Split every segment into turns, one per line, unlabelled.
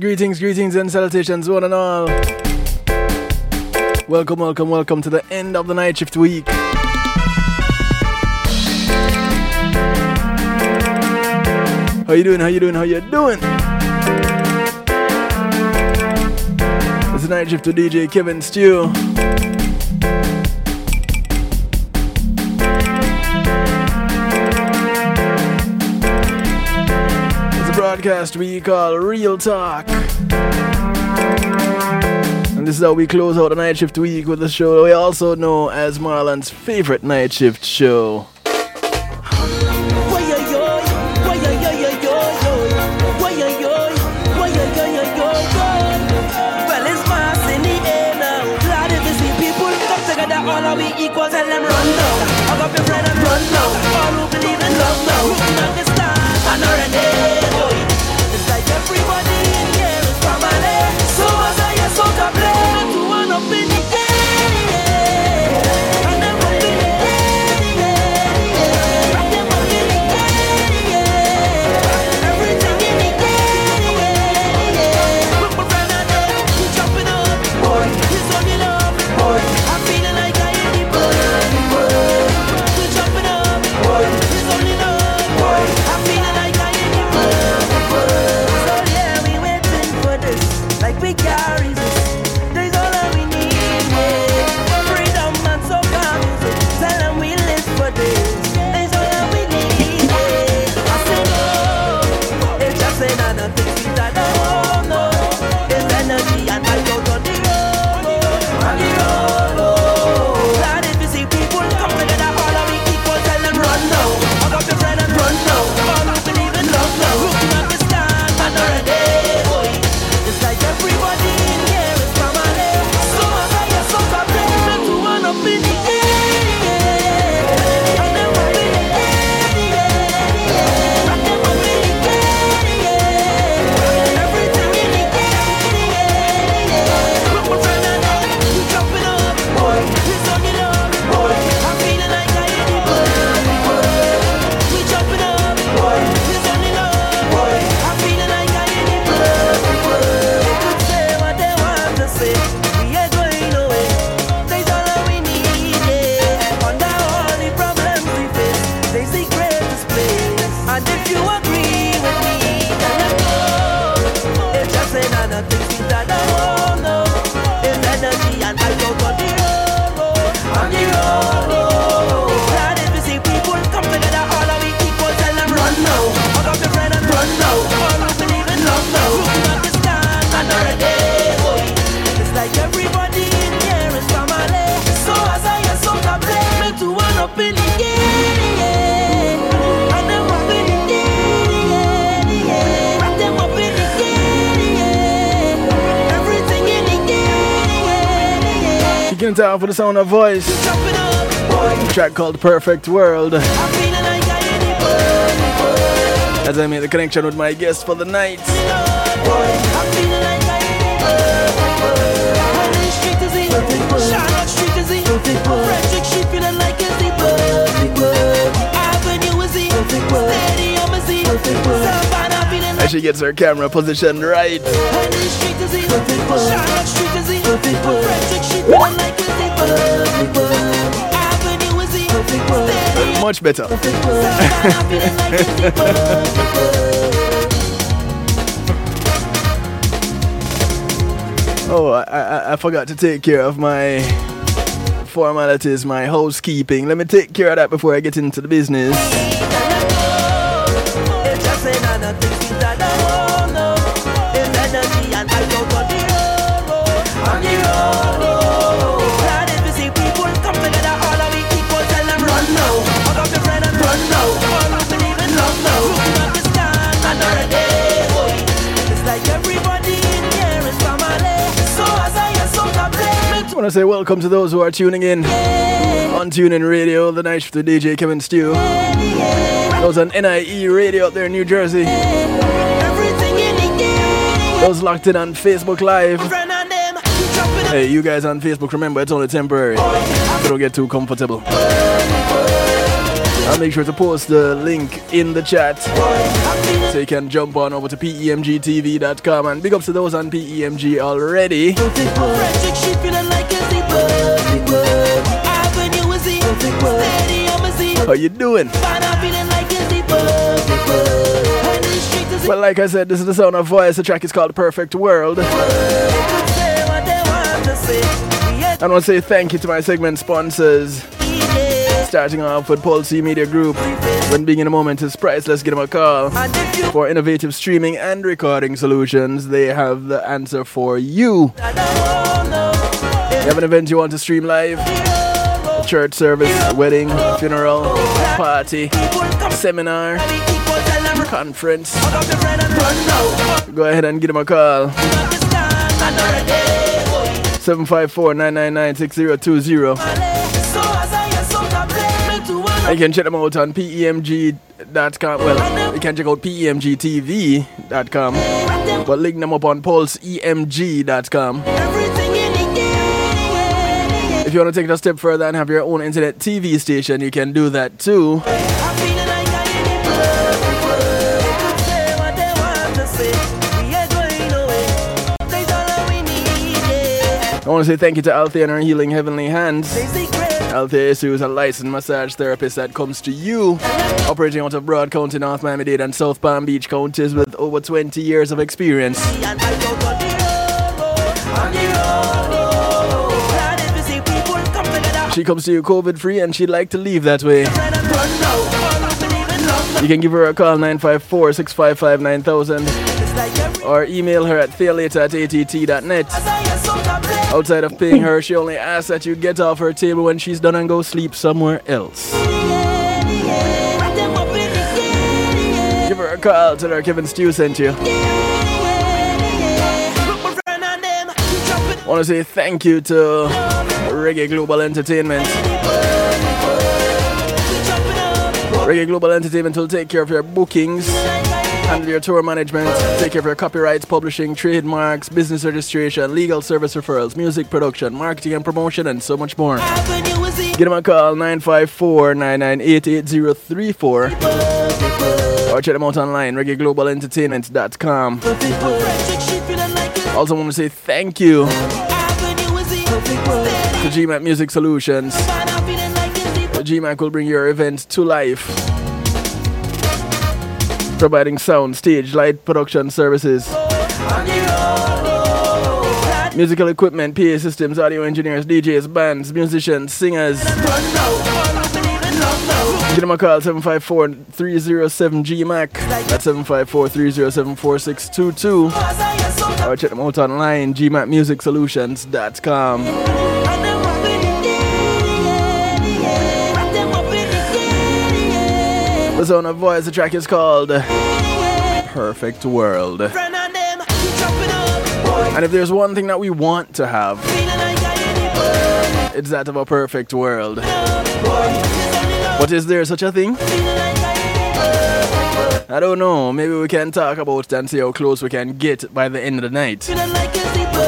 Greetings, greetings, and salutations, one and all. Welcome, welcome, welcome to the end of the night shift week. How you doing? How you doing? How you doing? It's a night shift to DJ Kevin Stew. broadcast we call Real Talk. And this is how we close out the night shift week with a show that we also know as Marlon's favorite night shift show.
run now. All who believe in love now, understand and name. in time for the
sound of voice. track called Perfect World. As I made the connection with my guest for the night. As she gets her camera positioned right.
Perfect world. Perfect world.
Much better. oh, I, I, I forgot to take care of my formalities, my housekeeping. Let me take care of that before I get into the business. want to say welcome to those who are tuning in on TuneIn Radio, the night shift DJ Kevin Stew. Those on NIE Radio up there in New Jersey. Those locked in on Facebook Live. Hey, you guys on Facebook, remember it's only temporary. So don't get too comfortable. I'll make sure to post the link in the chat so you can jump on over to PEMGTV.com and big ups to those on PEMG already.
Street is the
Well, like I said, this is the sound of voice. The track is called Perfect World.
They could say what they want to say.
I want to say thank you to my segment sponsors. Starting off with Paul C Media Group. When being in a moment is priceless, give them a call.
You
For innovative streaming and recording solutions, they have the answer for you.
I don't know,
You have an event you want to stream live? Church service, wedding, funeral, party, seminar, conference. Go ahead and give them a call.
Understand another day, boy.
754 999 6020.
So as I am so to blame me to one
You can check them out on PEMG.com. Well, you can check out PEMGTV.com. But link them up on PulseEMG.com. If you want to take it a step further and have your own internet TV station, you can do that too.
I want to say.
Thank you to Althea and her Healing Heavenly Hands. Althea is a licensed massage therapist that comes to you, operating out of Broward County, North Miami-Dade, and South Palm Beach counties with over 20 years of experience. She comes to you COVID-free, and she'd like to leave that way. You can give her a call 954-655-9000
It's like every
or email her at thealater at att.net. Outside of paying her, she only asks that you get off her table when she's done and go sleep somewhere else. Give her a call, tell her Kevin Stew sent you. Want to say thank you to Reggae Global Entertainment. Reggae Global Entertainment will take care of your bookings, handle your tour management, take care of your copyrights, publishing, trademarks, business registration, legal service referrals, music production, marketing and promotion, and so much more. Give them a call 954 998 8034 or check them out online reggaeglobalentertainment.com. Also, want to say thank you to GMAC Music Solutions. GMAC will bring your event to life. Providing sound, stage, light production services, musical equipment, PA systems, audio engineers, DJs, bands, musicians, singers. Give them a call 754 307 GMAC. That's 754 307 4622.
I am
Or check them out online,
up the
Zone of Voice, the track is called Perfect World.
And
if there's one thing that we want to have, it's that of a perfect world. But is there such a thing?
I ain't in love.
I don't know. Maybe we can talk about it and see how close we can get by the end of the night.
Feeling like a zebra.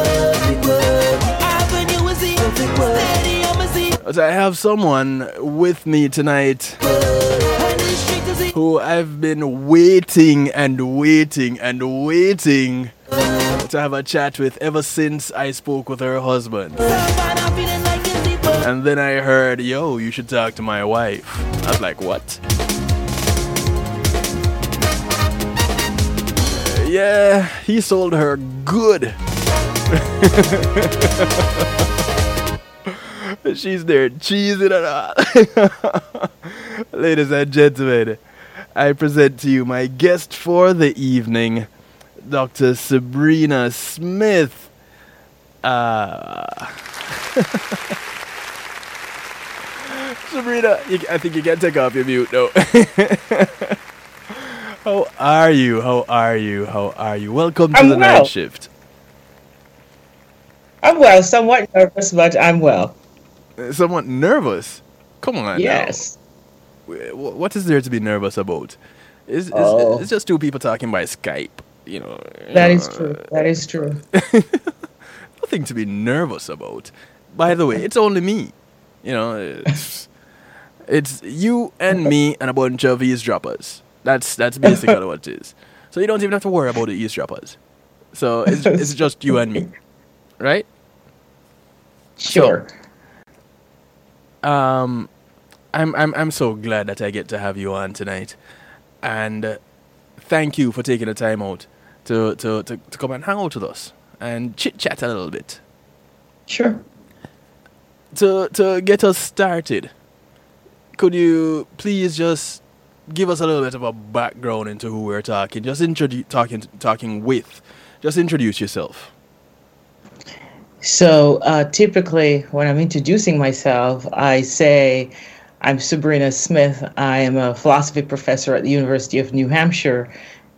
Avenue is the stadium is the
But I have someone with me tonight
and the street is the
who I've been waiting and waiting and waiting to have a chat with ever since I spoke with her husband. And then I heard, yo, you should talk to my wife. I was like, what? Yeah, he sold her good. She's there cheesing it all. Ladies and gentlemen, I present to you my guest for the evening, Dr. Subrena Smith. Uh, Subrena, you, I think you can take off your mute now. How are you? How are you? How are you? Welcome to
I'm
the
well.
night shift.
I'm well, somewhat nervous, but I'm well.
Uh, Somewhat nervous. Come on.
Yes.
Wh- What is there to be nervous about? It's, it's,
Oh.
it's just two people talking by Skype. You know. you
That is true. That is true.
Nothing to be nervous about. By the way, it's only me. You know, it's, you and me and a bunch of eavesdroppers. That's that's basically what it is. So you don't even have to worry about the eavesdroppers. So it's, it's just you and me, right?
Sure.
Um, I'm I'm I'm so glad that I get to have you on tonight, and uh, thank you for taking the time out to to to, to come and hang out with us and chit chat a little bit.
Sure.
To to get us started, could you please just give us a little bit of a background into who we're talking? Just introduce talking talking with. Just introduce yourself.
So uh, typically, when I'm introducing myself, I say, I'm Subrena Smith. I am a philosophy professor at the University of New Hampshire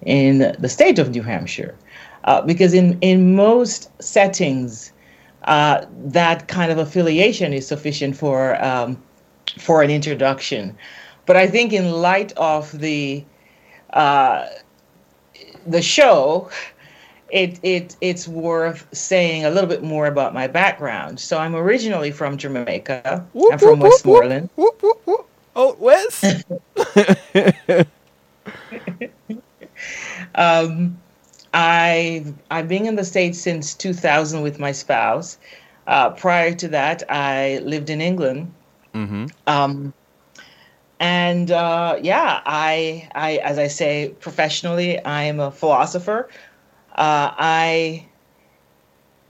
in the state of New Hampshire. Uh, because in, in most settings, uh, that kind of affiliation is sufficient for, um, for an introduction. But I think, in light of the, uh, the show, it, it it's worth saying a little bit more about my background. So I'm originally from Jamaica. I'm from Westmoreland.
Whoop, whoop, whoop. Oh, West.
Um, I've I've been in the states since 2000 with my spouse. Uh, prior to that, I lived in England.
Mm-hmm.
Um, and uh, yeah, I, I, as I say, professionally, I am a philosopher. Uh, I,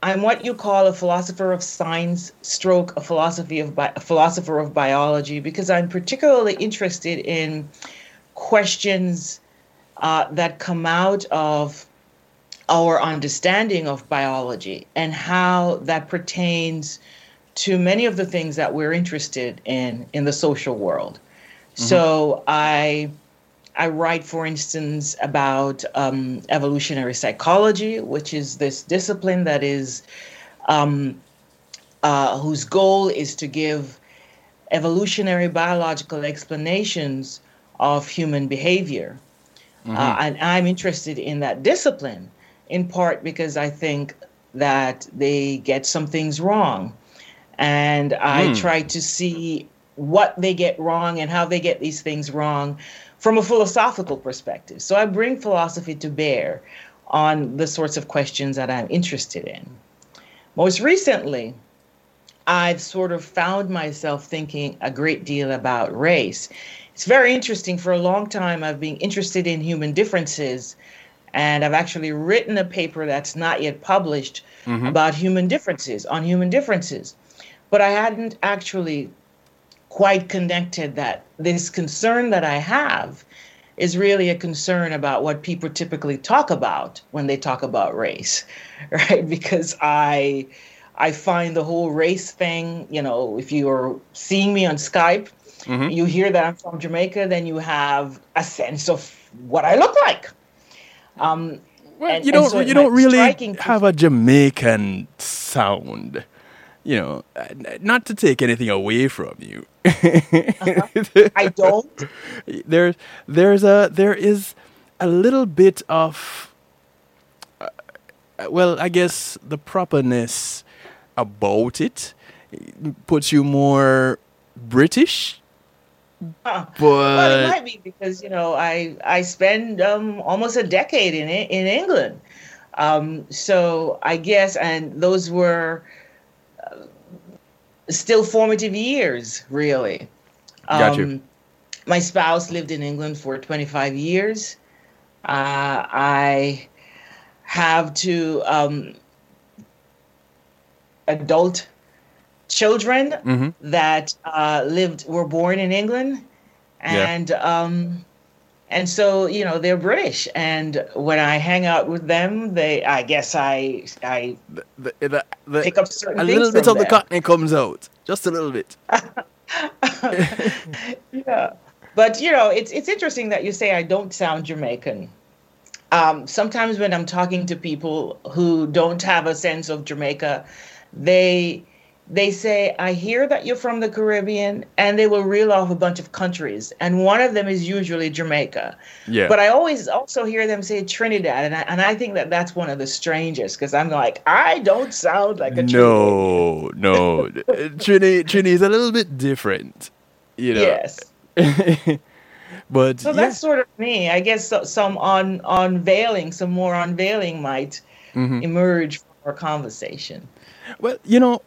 I'm what you call a philosopher of science, stroke a philosophy of bi- a philosopher of biology, because I'm particularly interested in questions uh, that come out of our understanding of biology and how that pertains to many of the things that we're interested in in the social world. So I I write, for instance, about um, evolutionary psychology, which is this discipline that is um, uh, whose goal is to give evolutionary biological explanations of human behavior. Uh, and I'm interested in that discipline in part because I think that they get some things wrong. And I
Hmm.
try to see what they get wrong and how they get these things wrong from a philosophical perspective. So I bring philosophy to bear on the sorts of questions that I'm interested in. Most recently, I've sort of found myself thinking a great deal about race. It's very interesting. For a long time, I've been interested in human differences, and I've actually written a paper that's not yet published about human differences, on human differences. But I hadn't actually quite connected that this concern that I have is really a concern about what people typically talk about when they talk about race, right? Because I I find the whole race thing, you know, if you're seeing me on Skype, you hear that I'm from Jamaica, then you have a sense of what I look like. Um,
Well,
And-
you don't
so
you don't really
striking
have a Jamaican sound. You know, uh, not to take anything away from you.
I don't.
There's there's a there is a little bit of uh, well, I guess the properness about it puts you more British,
Huh.
but
Well, it might be because you know I I spend um, almost a decade in it in England, um, so I guess and those were uh, still formative years, really.
Got you.
My spouse lived in England for 25 years. Uh, I have two um, adult children
Mhm.
that uh, lived were born in England,
Yeah.
and um, and so you know they're British. And when I hang out with them, they I guess I I
the, the, the,
pick up certain
a little bit of the
them.
cockney comes out, just a little bit.
yeah. But you know, it's it's interesting that you say I don't sound Jamaican. Um, sometimes when I'm talking to people who don't have a sense of Jamaica, they they say, I hear that you're from the Caribbean, and they will reel off a bunch of countries, and one of them is usually Jamaica.
Yeah.
But I always also hear them say Trinidad, and I, and I think that that's one of the strangest because I'm like, I don't sound like a
no, no. Trini Trini is a little bit different, you know.
Yes.
But
So
yeah.
that's sort of me. I guess so, some on unveiling, some more unveiling might
Mm-hmm.
emerge from our conversation.
Well, you know,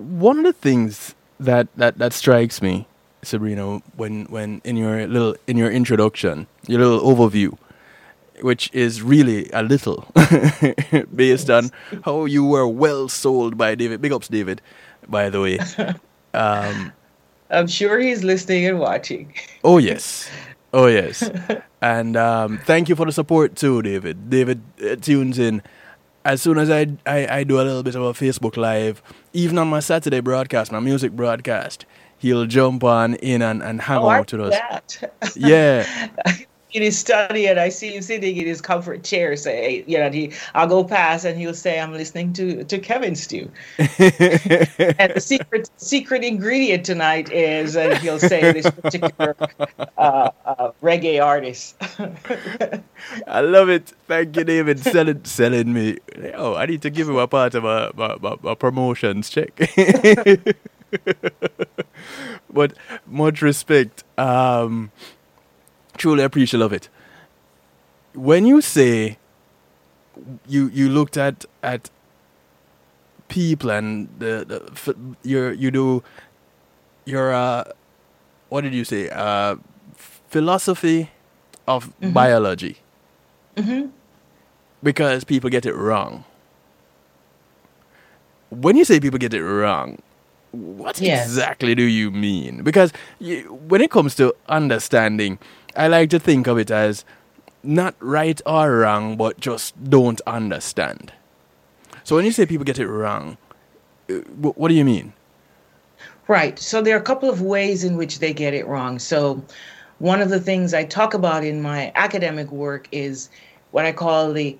one of the things that, that, that strikes me, Subrena, when, when in your little in your introduction, your little overview, which is really a little based on how you were well sold by David. Big ups, David, by the way. Um,
I'm sure he's listening and watching.
Oh yes, oh yes, and um, thank you for the support too, David. David uh, tunes in as soon as I, I I do a little bit of a Facebook live, even on my Saturday broadcast, my music broadcast. He'll jump on in and, and hang
Oh, I
out with us. Yeah,
in his study and I see him sitting in his comfort chair. Say, you know, he, I'll go past and he'll say, "I'm listening to to Kevin Stew." and the secret secret ingredient tonight is, and he'll say this particular uh, uh, reggae artist.
I love it. Thank you, David. Selling selling me. Oh, I need to give him a part of my my, my, my promotions check. but much respect. Um, truly appreciate of it. When you say you you looked at at people and the, the your you do your uh what did you say uh philosophy of biology because people get it wrong. When you say people get it wrong, what
Yes.
exactly do you mean? Because you, when it comes to understanding, I like to think of it as not right or wrong, but just don't understand. So when you say people get it wrong, uh, what do you mean?
Right. So there are a couple of ways in which they get it wrong. So one of the things I talk about in my academic work is what I call the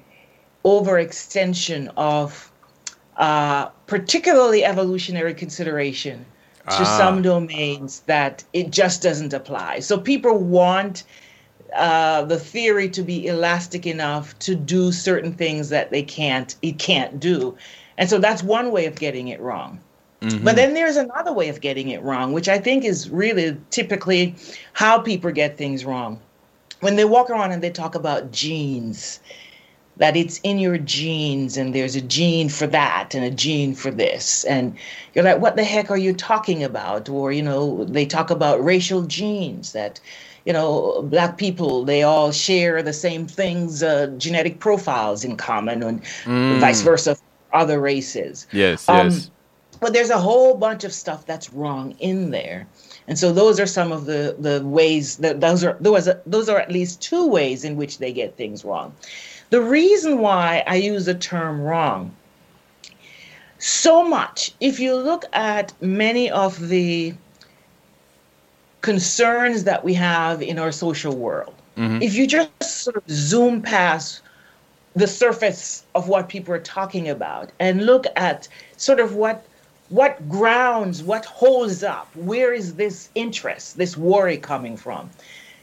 overextension of uh, particularly evolutionary consideration to
Ah.
some domains that it just doesn't apply. So people want uh, the theory to be elastic enough to do certain things that they can't it can't do, and so that's one way of getting it wrong. But then there's another way of getting it wrong, which I think is really typically how people get things wrong. When they walk around and they talk about genes, that it's in your genes and there's a gene for that and a gene for this. And you're like, what the heck are you talking about? Or, you know, they talk about racial genes that, you know, black people, they all share the same things, uh, genetic profiles in common, and vice versa for other races.
Yes,
Um,
yes.
But there's a whole bunch of stuff that's wrong in there. And so those are some of the, the ways that those are those are those are at least two ways in which they get things wrong. The reason why I use the term wrong so much, if you look at many of the concerns that we have in our social world, mm-hmm. if you just sort of zoom past the surface of what people are talking about and look at sort of what what grounds what holds up where is this interest this worry coming from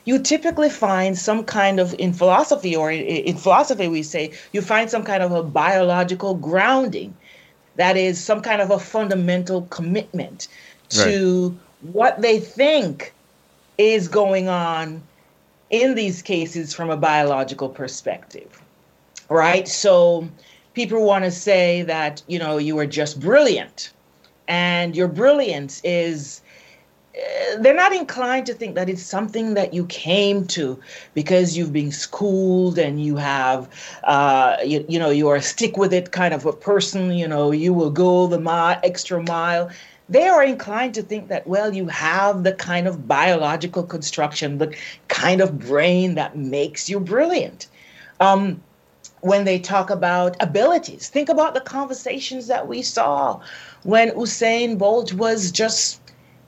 you typically find some kind of in philosophy or in, in philosophy we say you find some kind of a biological grounding. That is some kind of a fundamental commitment to what they think is going on in these cases from a biological perspective right? So people want to say that you know you are just brilliant and your brilliance is they're not inclined to think that it's something that you came to because you've been schooled and you have uh, you, you know you're a stick with it kind of a person you know you will go the mi- extra mile they are inclined to think that well you have the kind of biological construction the kind of brain that makes you brilliant um, when they talk about abilities. Think about the conversations that we saw when Usain Bolt was just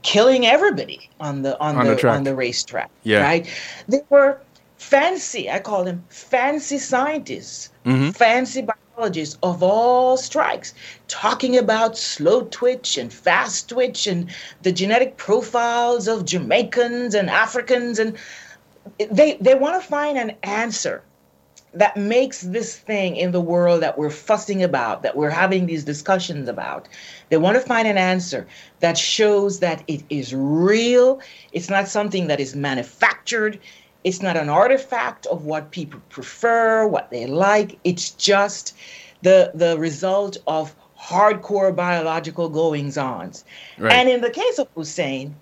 killing everybody on the on,
On
the,
the
on the racetrack.
Yeah.
Right? They were fancy, I call them fancy scientists, mm-hmm. fancy biologists of all strikes, talking about slow twitch and fast twitch and the genetic profiles of Jamaicans and Africans and they they want to find an answer that makes this thing in the world that we're fussing about, that we're having these discussions about. They want to find an answer that shows that it is real. It's not something that is manufactured. It's not an artifact of what people prefer, what they like. It's just the the result of hardcore biological goings ons.
Right.
And in the case of Usain,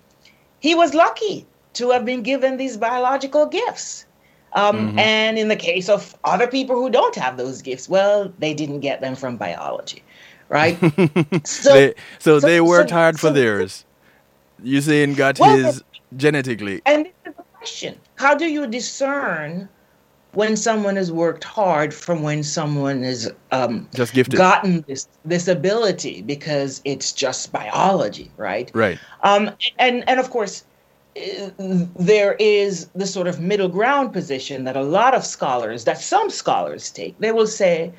he was lucky to have been given these biological gifts. Um, And in the case of other people who don't have those gifts, well, they didn't get them from biology, right? so,
they, so,
so-
they worked
so-
hard for theirs. Usain got
Well,
his genetically.
and this is the question: How do you discern when someone has worked hard from when someone is um,
Just gifted.
gotten this this ability because it's just biology, right?
Right.
Um, and and of course, there is the sort of middle ground position that a lot of scholars, that some scholars take. They will say,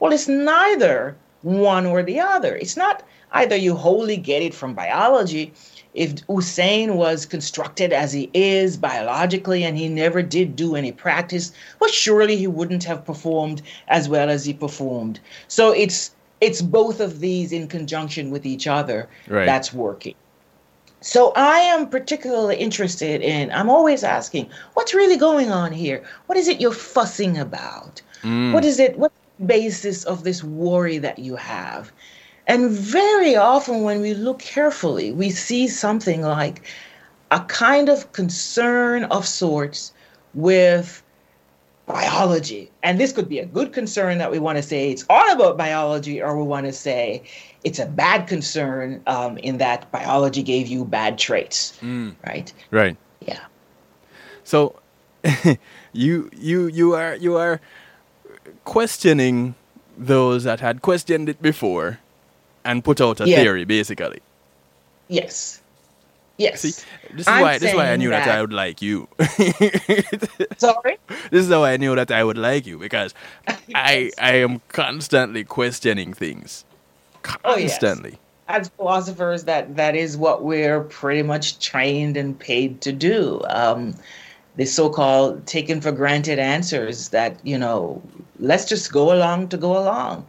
well, it's neither one or the other. It's not either you wholly get it from biology. If Usain was constructed as he is biologically and he never did do any practice, well, surely he wouldn't have performed as well as he performed. So it's it's both of these in conjunction with each other
Right.
that's working. So I am particularly interested in, I'm always asking, what's really going on here? What is it you're fussing about? Mm. What is it, what's the basis of this worry that you have? And very often when we look carefully, we see something like a kind of concern of sorts with biology. And this could be a good concern that we want to say it's all about biology, or we want to say it's a bad concern um, in that biology gave you bad traits, right?
Right.
Yeah.
So you you you are you are questioning those that had questioned it before and put out a
Yeah.
theory basically.
Yes. Yes.
See, this is
I'm
why this is why I knew that,
that-
I would like you.
Sorry?
this is how I knew that I would like you because I I am constantly questioning things.
Oh, yes.
Constantly.
as philosophers that that is what we're pretty much trained and paid to do. Um, the so-called taken for granted answers that you know let's just go along to go along.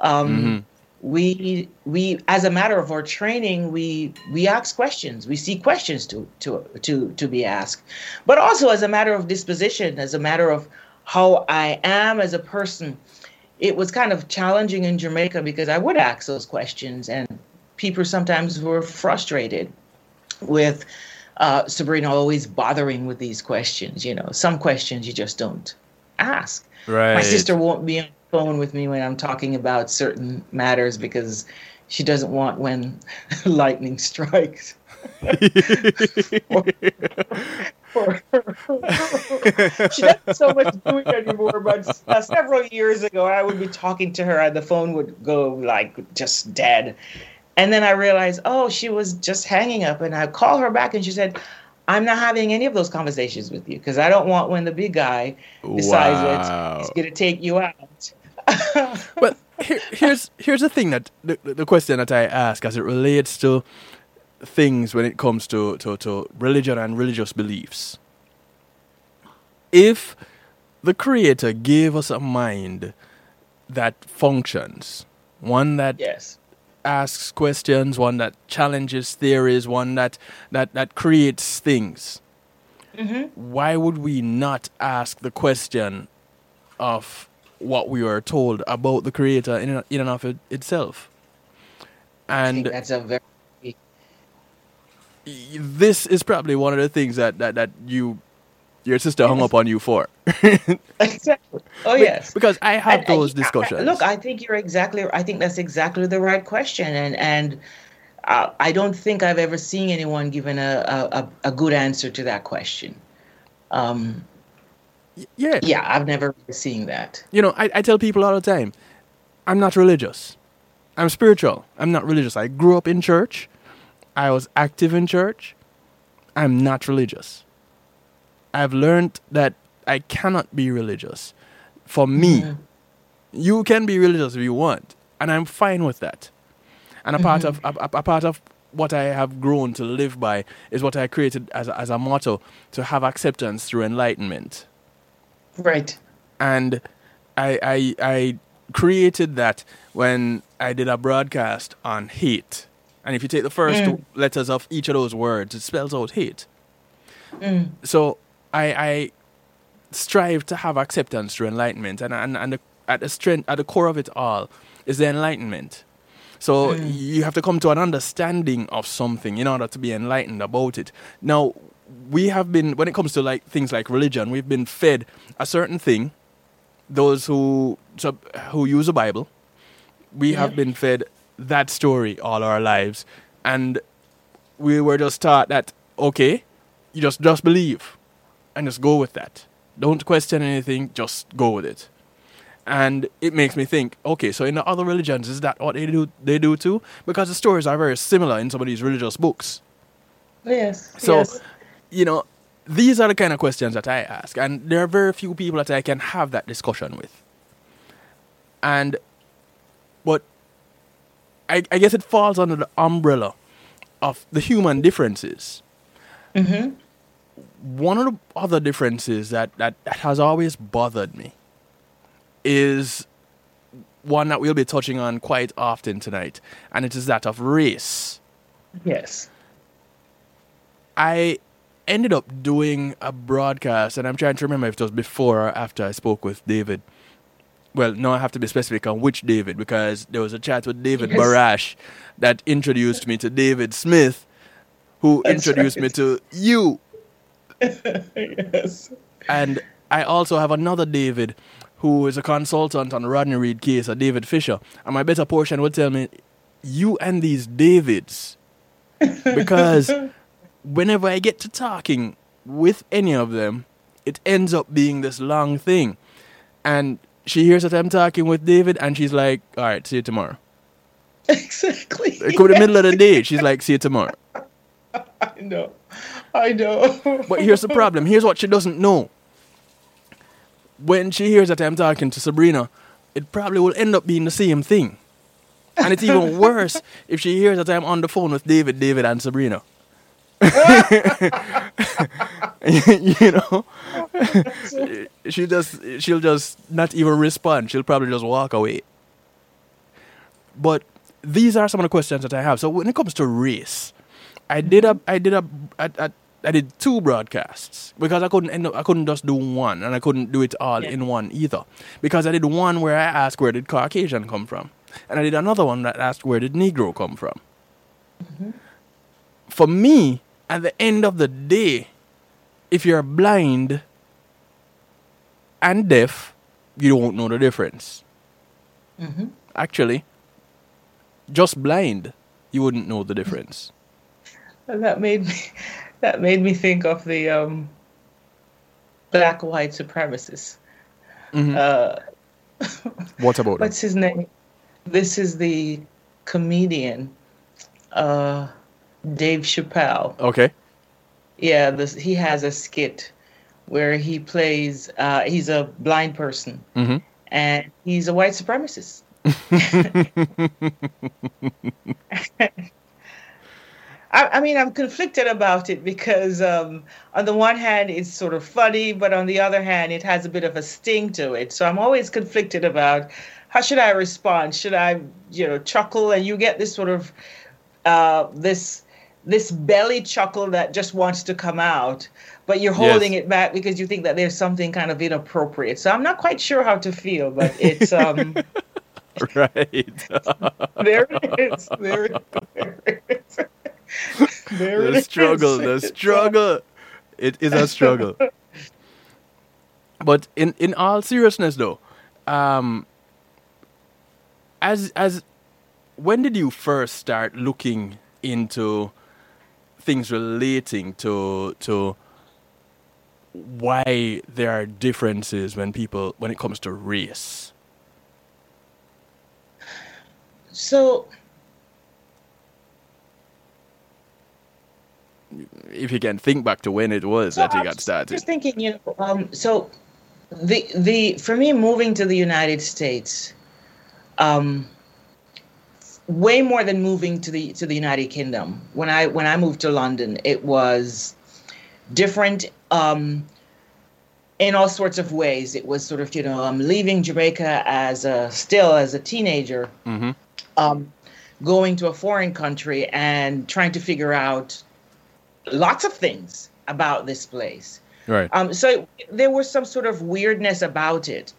Um, we we as a matter of our training we we ask questions. We see questions to to to to be asked. But also as a matter of disposition as a matter of how i am as a person it was kind of challenging in Jamaica because I would ask those questions, and people sometimes were frustrated with uh, Subrena always bothering with these questions. You know, some questions you just don't ask.
Right.
My sister won't be on the phone with me when I'm talking about certain matters because she doesn't want when lightning strikes. For she doesn't so much do it anymore, but uh, several years ago, I would be talking to her, and the phone would go like just dead. And then I realized, oh, she was just hanging up, and I call her back, and she said, "I'm not having any of those conversations with you because I don't want when the big guy decides that
Wow.
he's going to take you out."
But here, here's here's the thing that the, the question that I ask as it relates to things when it comes to, to, to religion and religious beliefs. If the Creator gave us a mind that functions, one that
yes.
asks questions, one that challenges theories, one that that, that creates things, mm-hmm. why would we not ask the question of what we are told about the Creator in and, in and of it, itself?
I think
And
that's a very
this is probably one of the things that, that, that you your sister hung up on you for.
exactly. Oh yes.
because I have
And-
those
I-
discussions.
look, I think you're exactly. I think that's exactly the right question, and and uh, I don't think I've ever seen anyone given a a, a- a good answer to that question. Um,
yeah.
yeah, I've never seen that.
You know, I, I tell people all the time, I'm not religious. I'm spiritual. I'm not religious. I grew up in church. I was active in church. I'm not religious. I've learned that I cannot be religious. For me, mm-hmm. you can be religious if you want, and I'm fine with that. And a part mm-hmm. of a, a- part of what I have grown to live by is what I created as a, as a motto to have acceptance through enlightenment.
Right.
and I I I created that when I did a broadcast on hate. And if you take the first
Mm.
letters of each of those words, it spells out hate.
Mm.
So I, I strive to have acceptance through enlightenment, and and, and the, at the strength at the core of it all is the enlightenment. So you have to come to an understanding of something in order to be enlightened about it. Now we have been when it comes to like things like religion, we've been fed a certain thing. Those who who use the Bible, we have been fed that story all our lives, and we were just taught that okay, you just just believe and just go with that. Don't question anything, just go with it. And it makes me think, okay, so in the other religions, is that what they do they do too? Because the stories are very similar in some of these religious books.
Yes.
So,
yes.
you know, these are the kind of questions that I ask, and there are very few people that I can have that discussion with. And, but I, I guess it falls under the umbrella of the human differences.
Mm-hmm.
One of the other differences that, that, that has always bothered me is one that we'll be touching on quite often tonight, and it is that of race.
Yes.
I ended up doing a broadcast, and I'm trying to remember if it was before or after I spoke with David. Well, no, I have to be specific on which David because there was a chat with David
Yes.
Barash that introduced me to David Smith, who
That's
introduced me to you.
yes.
And I also have another David who is a consultant on the Rodney Reed case, a David Fisher. And my better portion would tell me, you and these Davids. Because whenever I get to talking with any of them, it ends up being this long thing. And she hears that I'm talking with David and she's like, all right, see you tomorrow.
Exactly.
Could be the middle of the day. She's like, see you tomorrow.
I know. I know.
But here's the problem. Here's what she doesn't know. When she hears that I'm talking to Subrena, it probably will end up being the same thing. And it's even worse if she hears that I'm on the phone with David, David, and Subrena. you know, she just she'll just not even respond. She'll probably just walk away. But these are some of the questions that I have. So when it comes to race, I did a I did a I, I, I did two broadcasts because I couldn't end up I couldn't just do one and I couldn't do it all
Yeah.
in one either because I did one where I asked where did Caucasian come from and I did another one that asked where did Negro come from. Mm-hmm. For me, at the end of the day, if you're blind and deaf, you won't know the difference.
Mhm.
Actually, just blind, you wouldn't know the difference.
And that made me that made me think of the um, black white supremacists.
Mhm.
Uh,
what about
what's his name? This is the comedian uh, Dave Chappelle.
Okay.
Yeah, this, he has a skit where he plays. Uh, he's a blind person,
hmm
and he's a white supremacist. I, I mean, I'm conflicted about it because, um, on the one hand, it's sort of funny, but on the other hand, it has a bit of a sting to it. So I'm always conflicted about how should I respond? Should I, you know, chuckle? And you get this sort of uh, this this belly chuckle that just wants to come out, but you're
Yes.
holding it back because you think that there's something kind of inappropriate. So I'm not quite sure how to feel, but it's um.
Right.
there it is. There it there it is. There it
the
is.
struggle, the
uh,
struggle. It is a struggle. but in in all seriousness, though, um, as as when did you first start looking into things relating to to why there are differences when people when it comes to race?
So
If you can think back to when it was that you got started.
Just thinking, you know, um, so the the for me moving to the United States, um, way more than moving to the to the United Kingdom. When I when I moved to London, it was different. Um, in all sorts of ways. It was sort of, you know, I'm leaving Jamaica as a still as a teenager,
Mm-hmm.
um, going to a foreign country and trying to figure out lots of things about this place.
Right.
Um, so it, there was some sort of weirdness about it,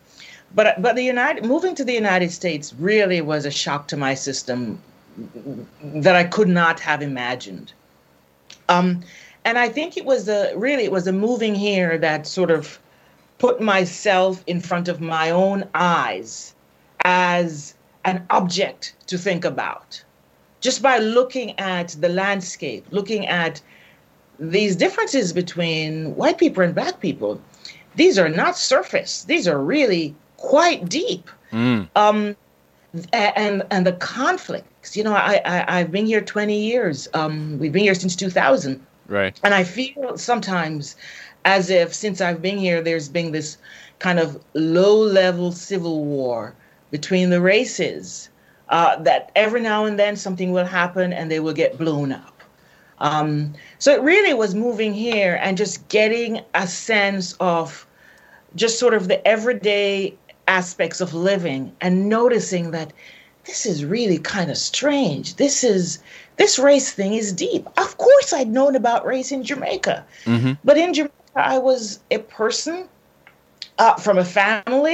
but but the United moving to the United States really was a shock to my system that I could not have imagined. Um, and I think it was a really it was a moving here that sort of put myself in front of my own eyes as an object to think about, just by looking at the landscape, looking at these differences between white people and black people, these are not surface. These are really quite deep.
Mm.
Um, and and the conflicts. You know, I, I I've been here 20 years. Um, we've been here since 2000,
Right.
and I feel sometimes as if since I've been here, there's been this kind of low-level civil war between the races. Uh, that every now and then something will happen and they will get blown up. Um, so it really was moving here and just getting a sense of just sort of the everyday aspects of living and noticing that this is really kind of strange. This is this race thing is deep. Of course, I'd known about race in Jamaica,
Mm-hmm.
but in Jamaica, I was a person uh, from a family.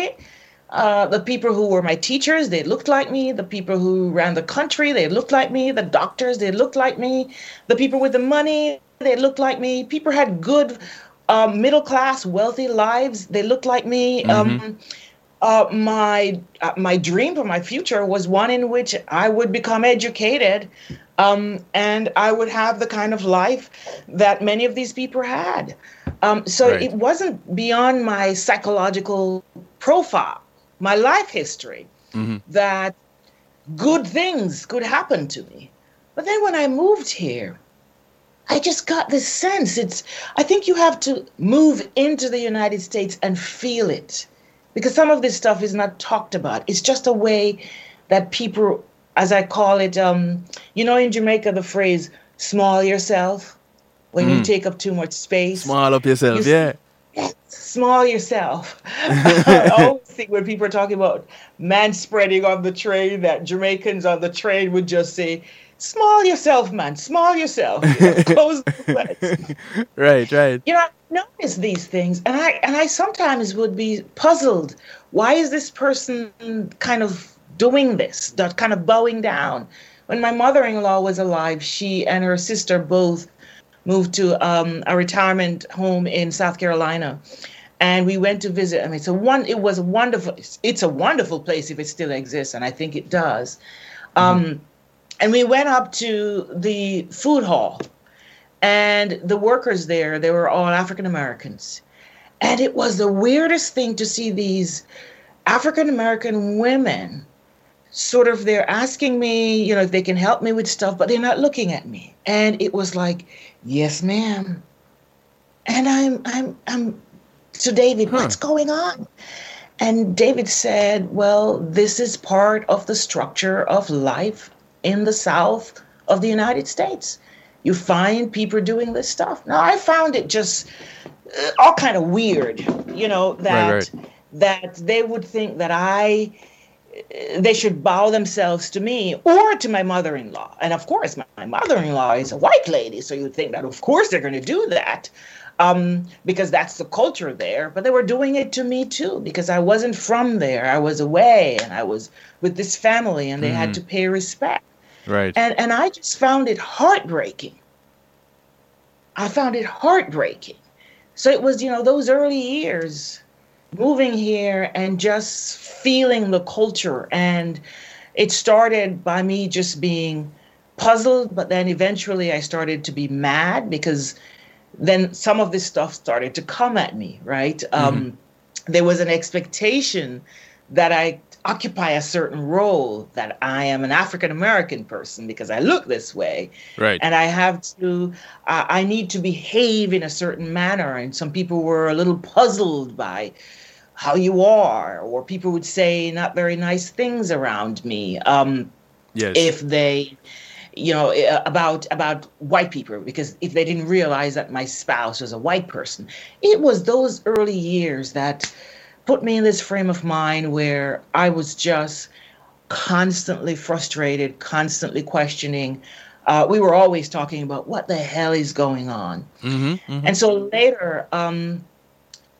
Uh, the people who were my teachers, they looked like me. The people who ran the country, they looked like me. The doctors, they looked like me. The people with the money, they looked like me. People had good, um, middle class, wealthy lives. They looked like me. Um, uh, my uh, my dream for my future was one in which I would become educated, um, and I would have the kind of life that many of these people had. Um, so
Right.
it wasn't beyond my psychological profile, my life history, that good things could happen to me. But then when I moved here, I just got this sense. It's I think you have to move into the United States and feel it. Because some of this stuff is not talked about. It's just a way that people, as I call it, um, you know, in Jamaica, the phrase "small yourself" when you
Mm.
take up too much space.
Small up yourself.
You-
yeah.
Small yourself. I always think when people are talking about man spreading on the train, that Jamaicans on the train would just say, "Small yourself, man. Small yourself. You know, close the.
Right. Right.
you know, notice these things, and I and I sometimes would be puzzled. Why is this person kind of doing this? That kind of bowing down. When my mother-in-law was alive, she and her sister both moved to um, a retirement home in South Carolina, and we went to visit. I mean, it's a one. It was a wonderful. It's a wonderful place if it still exists, and I think it does. Um, and we went up to the food hall and the workers there they were all african americans. And it was the weirdest thing to see these african american women sort of they're asking me you know if they can help me with stuff but they're not looking at me. And it was like yes ma'am. And i'm i'm i'm so david
Huh.
what's going on? And david said well this is part of the structure of life in the south of the united states you find people doing this stuff. Now I found it just uh, all kind of weird, you know, that
right.
that they would think that I uh, they should bow themselves to me or to my mother-in-law. And of course, my, mother-in-law is a white lady, so you'd think that of course they're going to do that. Um, because that's the culture there, but they were doing it to me too because I wasn't from there. I was away and I was with this family and they had to pay respect
Right.
and and I just found it heartbreaking. I found it heartbreaking. So it was, you know, those early years moving here and just feeling the culture and it started by me just being puzzled, but then eventually I started to be mad because then some of this stuff started to come at me, right? Um, there was an expectation that I occupy a certain role, that I am an African American person because I look this way.
Right.
And I have to, uh, I need to behave in a certain manner. And some people were a little puzzled by how you are, or people would say not very nice things around me. Um,
yes.
if they you know, uh, about about white people because if they didn't realize that my spouse was a white person, it was those early years that put me in this frame of mind where I was just constantly frustrated, constantly questioning. Uh, we were always talking about what the hell is going on.
Mm-hmm,
And so later, um,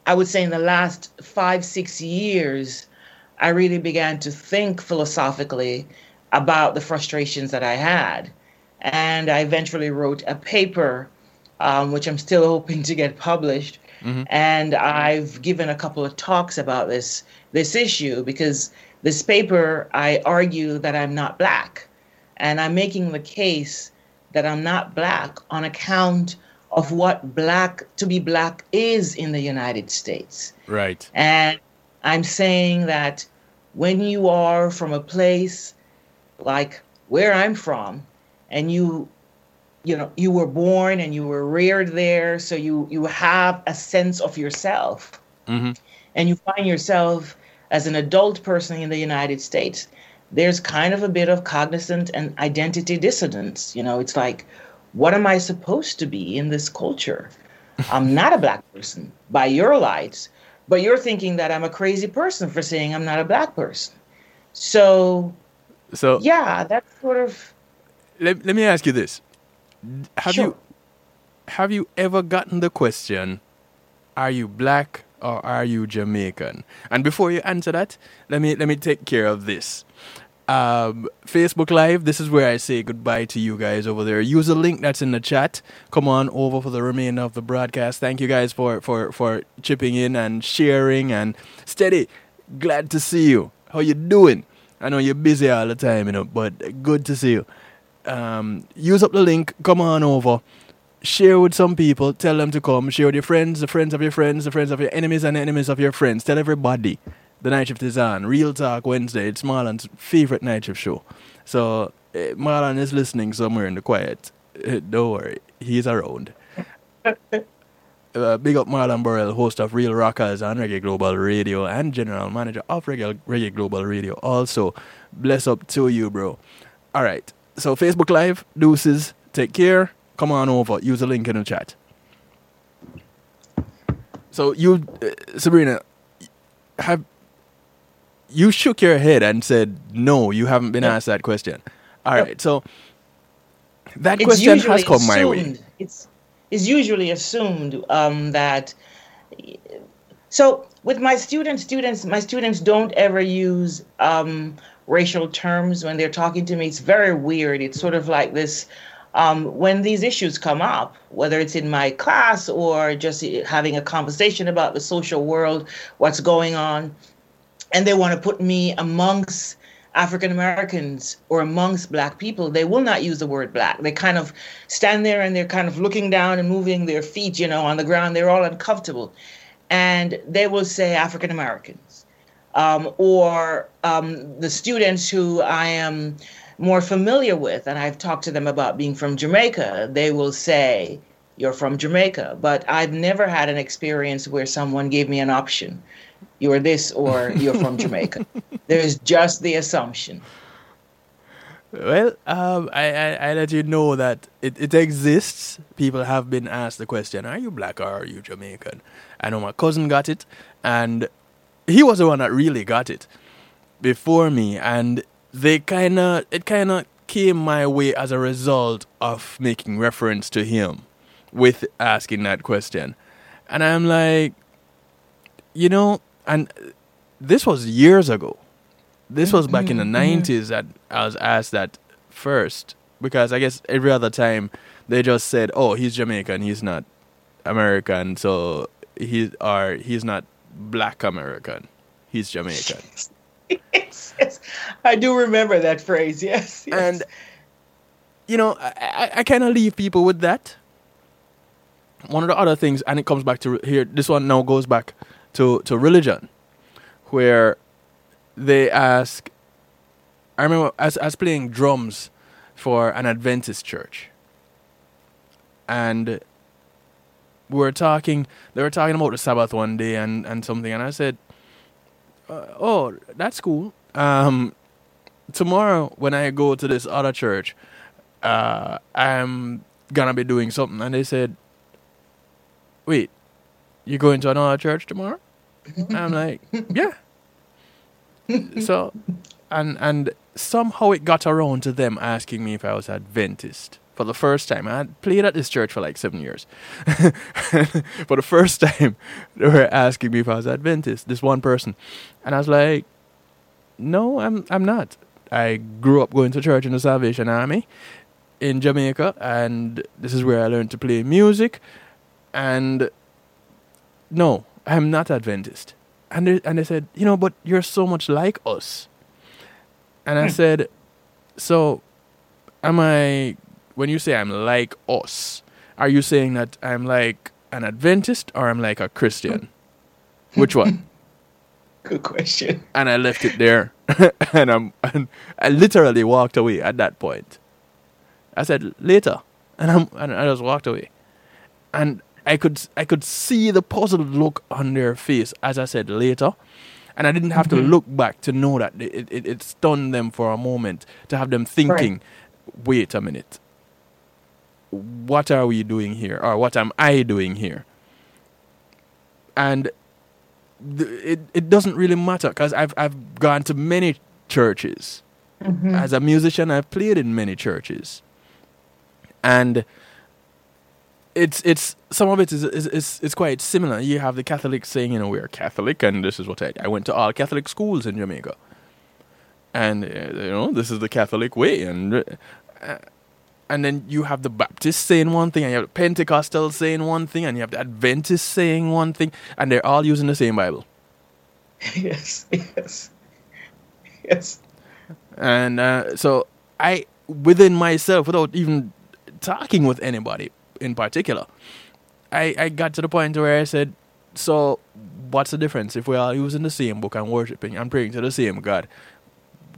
I would say in the last five, six years, I really began to think philosophically about the frustrations that I had. And I eventually wrote a paper, um, which I'm still hoping to get published. Mm-hmm. And I've given a couple of talks about this this issue because this paper I argue that I'm not black, and I'm making the case that I'm not black on account of what black to be black is in the United States.
Right.
And I'm saying that when you are from a place like where I'm from, and you, you know, you were born and you were reared there, so you you have a sense of yourself,
Mhm.
and you find yourself as an adult person in the United States. There's kind of a bit of cognizant and identity dissonance. You know, it's like, what am I supposed to be in this culture? I'm not a black person by your lights, but you're thinking that I'm a crazy person for saying I'm not a black person. So,
So
yeah, that's sort of
let, let me ask you this: Have
Sure.
you have you ever gotten the question, "Are you black or are you Jamaican?" And before you answer that, let me let me take care of this. Um, Facebook Live. This is where I say goodbye to you guys over there. Use the link that's in the chat. Come on over for the remainder of the broadcast. Thank you guys for for for chipping in and sharing and steady. Glad to see you. How you doing? I know you're busy all the time, you know, but good to see you um, use up the link, come on over, share with some people, tell them to come, share with your friends, the friends of your friends, the friends of your enemies, and the enemies of your friends. Tell everybody the night shift is on. Real Talk Wednesday. It's Marlon's favorite night shift show. So eh, Marlon is listening somewhere in the quiet. Eh, Don't worry, he's around. Uh, big up Marlon Burrell, host of Real Rockers on Reggae Global Radio and general manager of Reggae, Reggae Global Radio. Also, bless up to you, bro. All right. So, Facebook Live, deuces, take care. Come on over. Use the link in the chat. So, you, uh, Subrena, have you shook your head and said, no, you haven't been asked that question. All right. So, that
it's
question has come my way.
assumed. It's it's usually assumed um, that. So with my students, students, my students don't ever use um, racial terms when they're talking to me. It's very weird. It's sort of like this. Um, when these issues come up, whether it's in my class or just having a conversation about the social world, what's going on, and they want to put me amongst African Americans or amongst black people, they will not use the word black. They kind of stand there and they're kind of looking down and moving their feet, you know, on the ground. They're all uncomfortable. And they will say African Americans. Um, or um, the students who I am more familiar with, and I've talked to them about being from Jamaica, they will say, You're from Jamaica. But I've never had an experience where someone gave me an option you're this or you're from Jamaica. There's just the assumption.
Well, um, I, I, I let you know that it, it exists. People have been asked the question, are you black or are you Jamaican? I know my cousin got it, and he was the one that really got it before me, and they kind of, it kind of came my way as a result of making reference to him with asking that question. And I'm like, you know, and this was years ago this was back in the mm-hmm, mm-hmm, 90s that I was asked that first because I guess every other time they just said, "Oh, he's Jamaican, he's not American, so he or he's not black American, he's Jamaican."
yes, yes. I do remember that phrase. Yes. yes.
And you know, I, I, kind of leave people with that. One of the other things, and it comes back to here. This one now goes back to to religion, where they ask. I remember as as playing drums for an Adventist church, and were talking. They were talking about the Sabbath one day and and something, and I said, uh, "Oh, that's cool." Um, tomorrow when I go to this other church, uh, I'm gonna be doing something, and they said, "Wait, you're going to another church tomorrow?" I'm like, "Yeah." so, and and somehow it got around to them asking me if I was Adventist for the first time. I had played at this church for like seven years. for the first time, they were asking me if I was Adventist. This one person, and I was like, "No, I'm I'm not." I grew up going to church in the Salvation Army in Jamaica, and this is where I learned to play music. And no, I'm not Adventist. And they, and they said, you know, but you're so much like us. And I hmm. said, so am I, when you say I'm like us, are you saying that I'm like an Adventist or I'm like a Christian? Hmm. Which one?
Good question.
and I left it there, and I'm and I literally walked away at that point. I said later, and I'm and I just walked away, and I could I could see the puzzled look on their face as I said later, and I didn't have to mm-hmm. look back to know that it, it it stunned them for a moment to have them thinking, wait a minute, what are we doing here, or what am I doing here? And it it doesn't really matter because I've I've gone to many churches. As a musician, I've played in many churches, and it's it's some of it is is is, is quite similar. You have the Catholics saying, you know, we're Catholic, and this is what I I went to all Catholic schools in Jamaica, and uh, you know this is the Catholic way, and uh, and then you have the Baptists saying one thing, and you have the Pentecostals saying one thing, and you have the Adventists saying one thing, and they're all using the same Bible.
yes, yes, yes.
And uh, so I, within myself, without even talking with anybody in particular, I, I got to the point where I said, so what's the difference if we're all using the same book and worshiping and praying to the same God?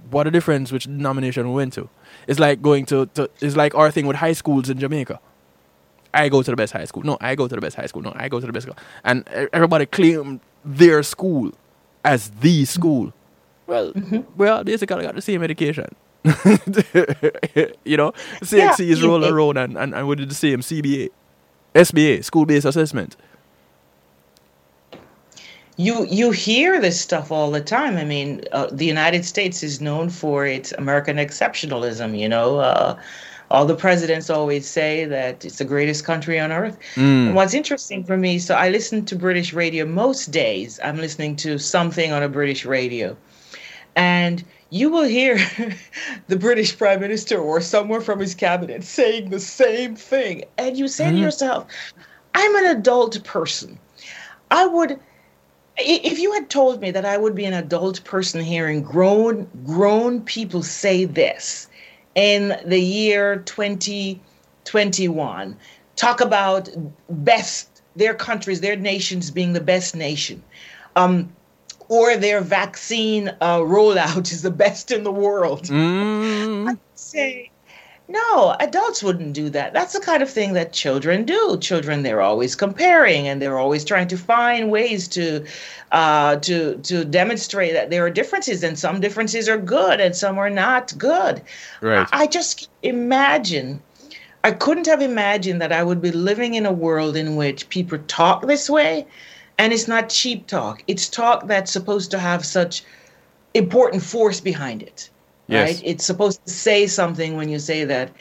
What a difference which denomination we went to. It's like going to, to it's like our thing with high schools in Jamaica. I go to the best high school. No, I go to the best high school. No, I go to the best school. And everybody claim their school as the school. Well, we all basically got the same education. you know, CXC
Yeah,
roll
it-
around and, and, and we did the same CBA, SBA, school based assessment.
You you hear this stuff all the time. I mean, uh, the United States is known for its American exceptionalism. You know, uh, all the presidents always say that it's the greatest country on earth. And what's interesting for me, so I listen to British radio most days. I'm listening to something on a British radio, and you will hear the British Prime Minister or someone from his cabinet saying the same thing, and you say to yourself, "I'm an adult person. I would." If you had told me that I would be an adult person hearing grown grown people say this in the year 2021, talk about best their countries, their nations being the best nation, um, or their vaccine uh, rollout is the best in the world,
Mm.
I'd say no adults wouldn't do that. That's the kind of thing that children do. Children they're always comparing and they're always trying to find ways to uh, to to demonstrate that there are differences and some differences are good and some are not good.
Right.
I, I just imagine i couldn't have imagined that i would be living in a world in which people talk this way and it's not cheap talk. It's talk that's supposed to have such important force behind it
Yes.
right? It's supposed to say something when you say that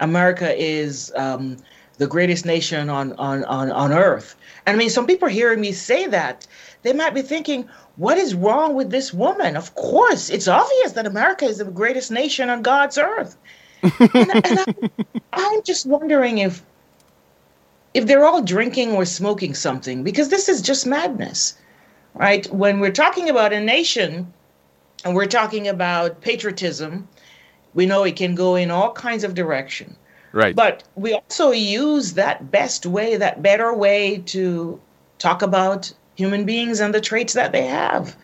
America is um, the greatest nation on, on, on, on earth. And I mean, some people hearing me say that, they might be thinking, what is wrong with this woman? Of course, it's obvious that America is the greatest nation on God's earth. and and I, I'm just wondering if if they're all drinking or smoking something, because this is just madness, right? When we're talking about a nation and we're talking about patriotism, we know it can go in all kinds of direction.
Right.
But we also use that best way, that better way to talk about human beings and the traits that they have.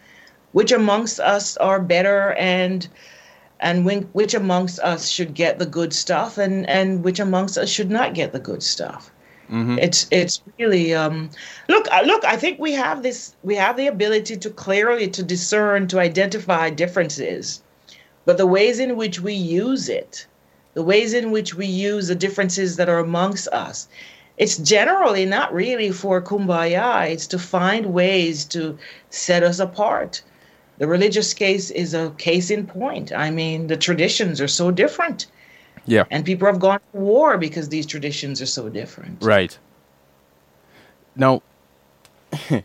Which amongst us are better and and when, which amongst us should get the good stuff and, and which amongst us should not get the good stuff. It's it's really um, look look. I think we have this. We have the ability to clearly to discern to identify differences, but the ways in which we use it the ways in which we use the differences that are amongst us. It's generally not really for kumbaya, it's to find ways to set us apart. The religious case is a case in point. I mean, the traditions are so different,
Yeah.
and people have gone to war because these traditions are so different.
Right. Now,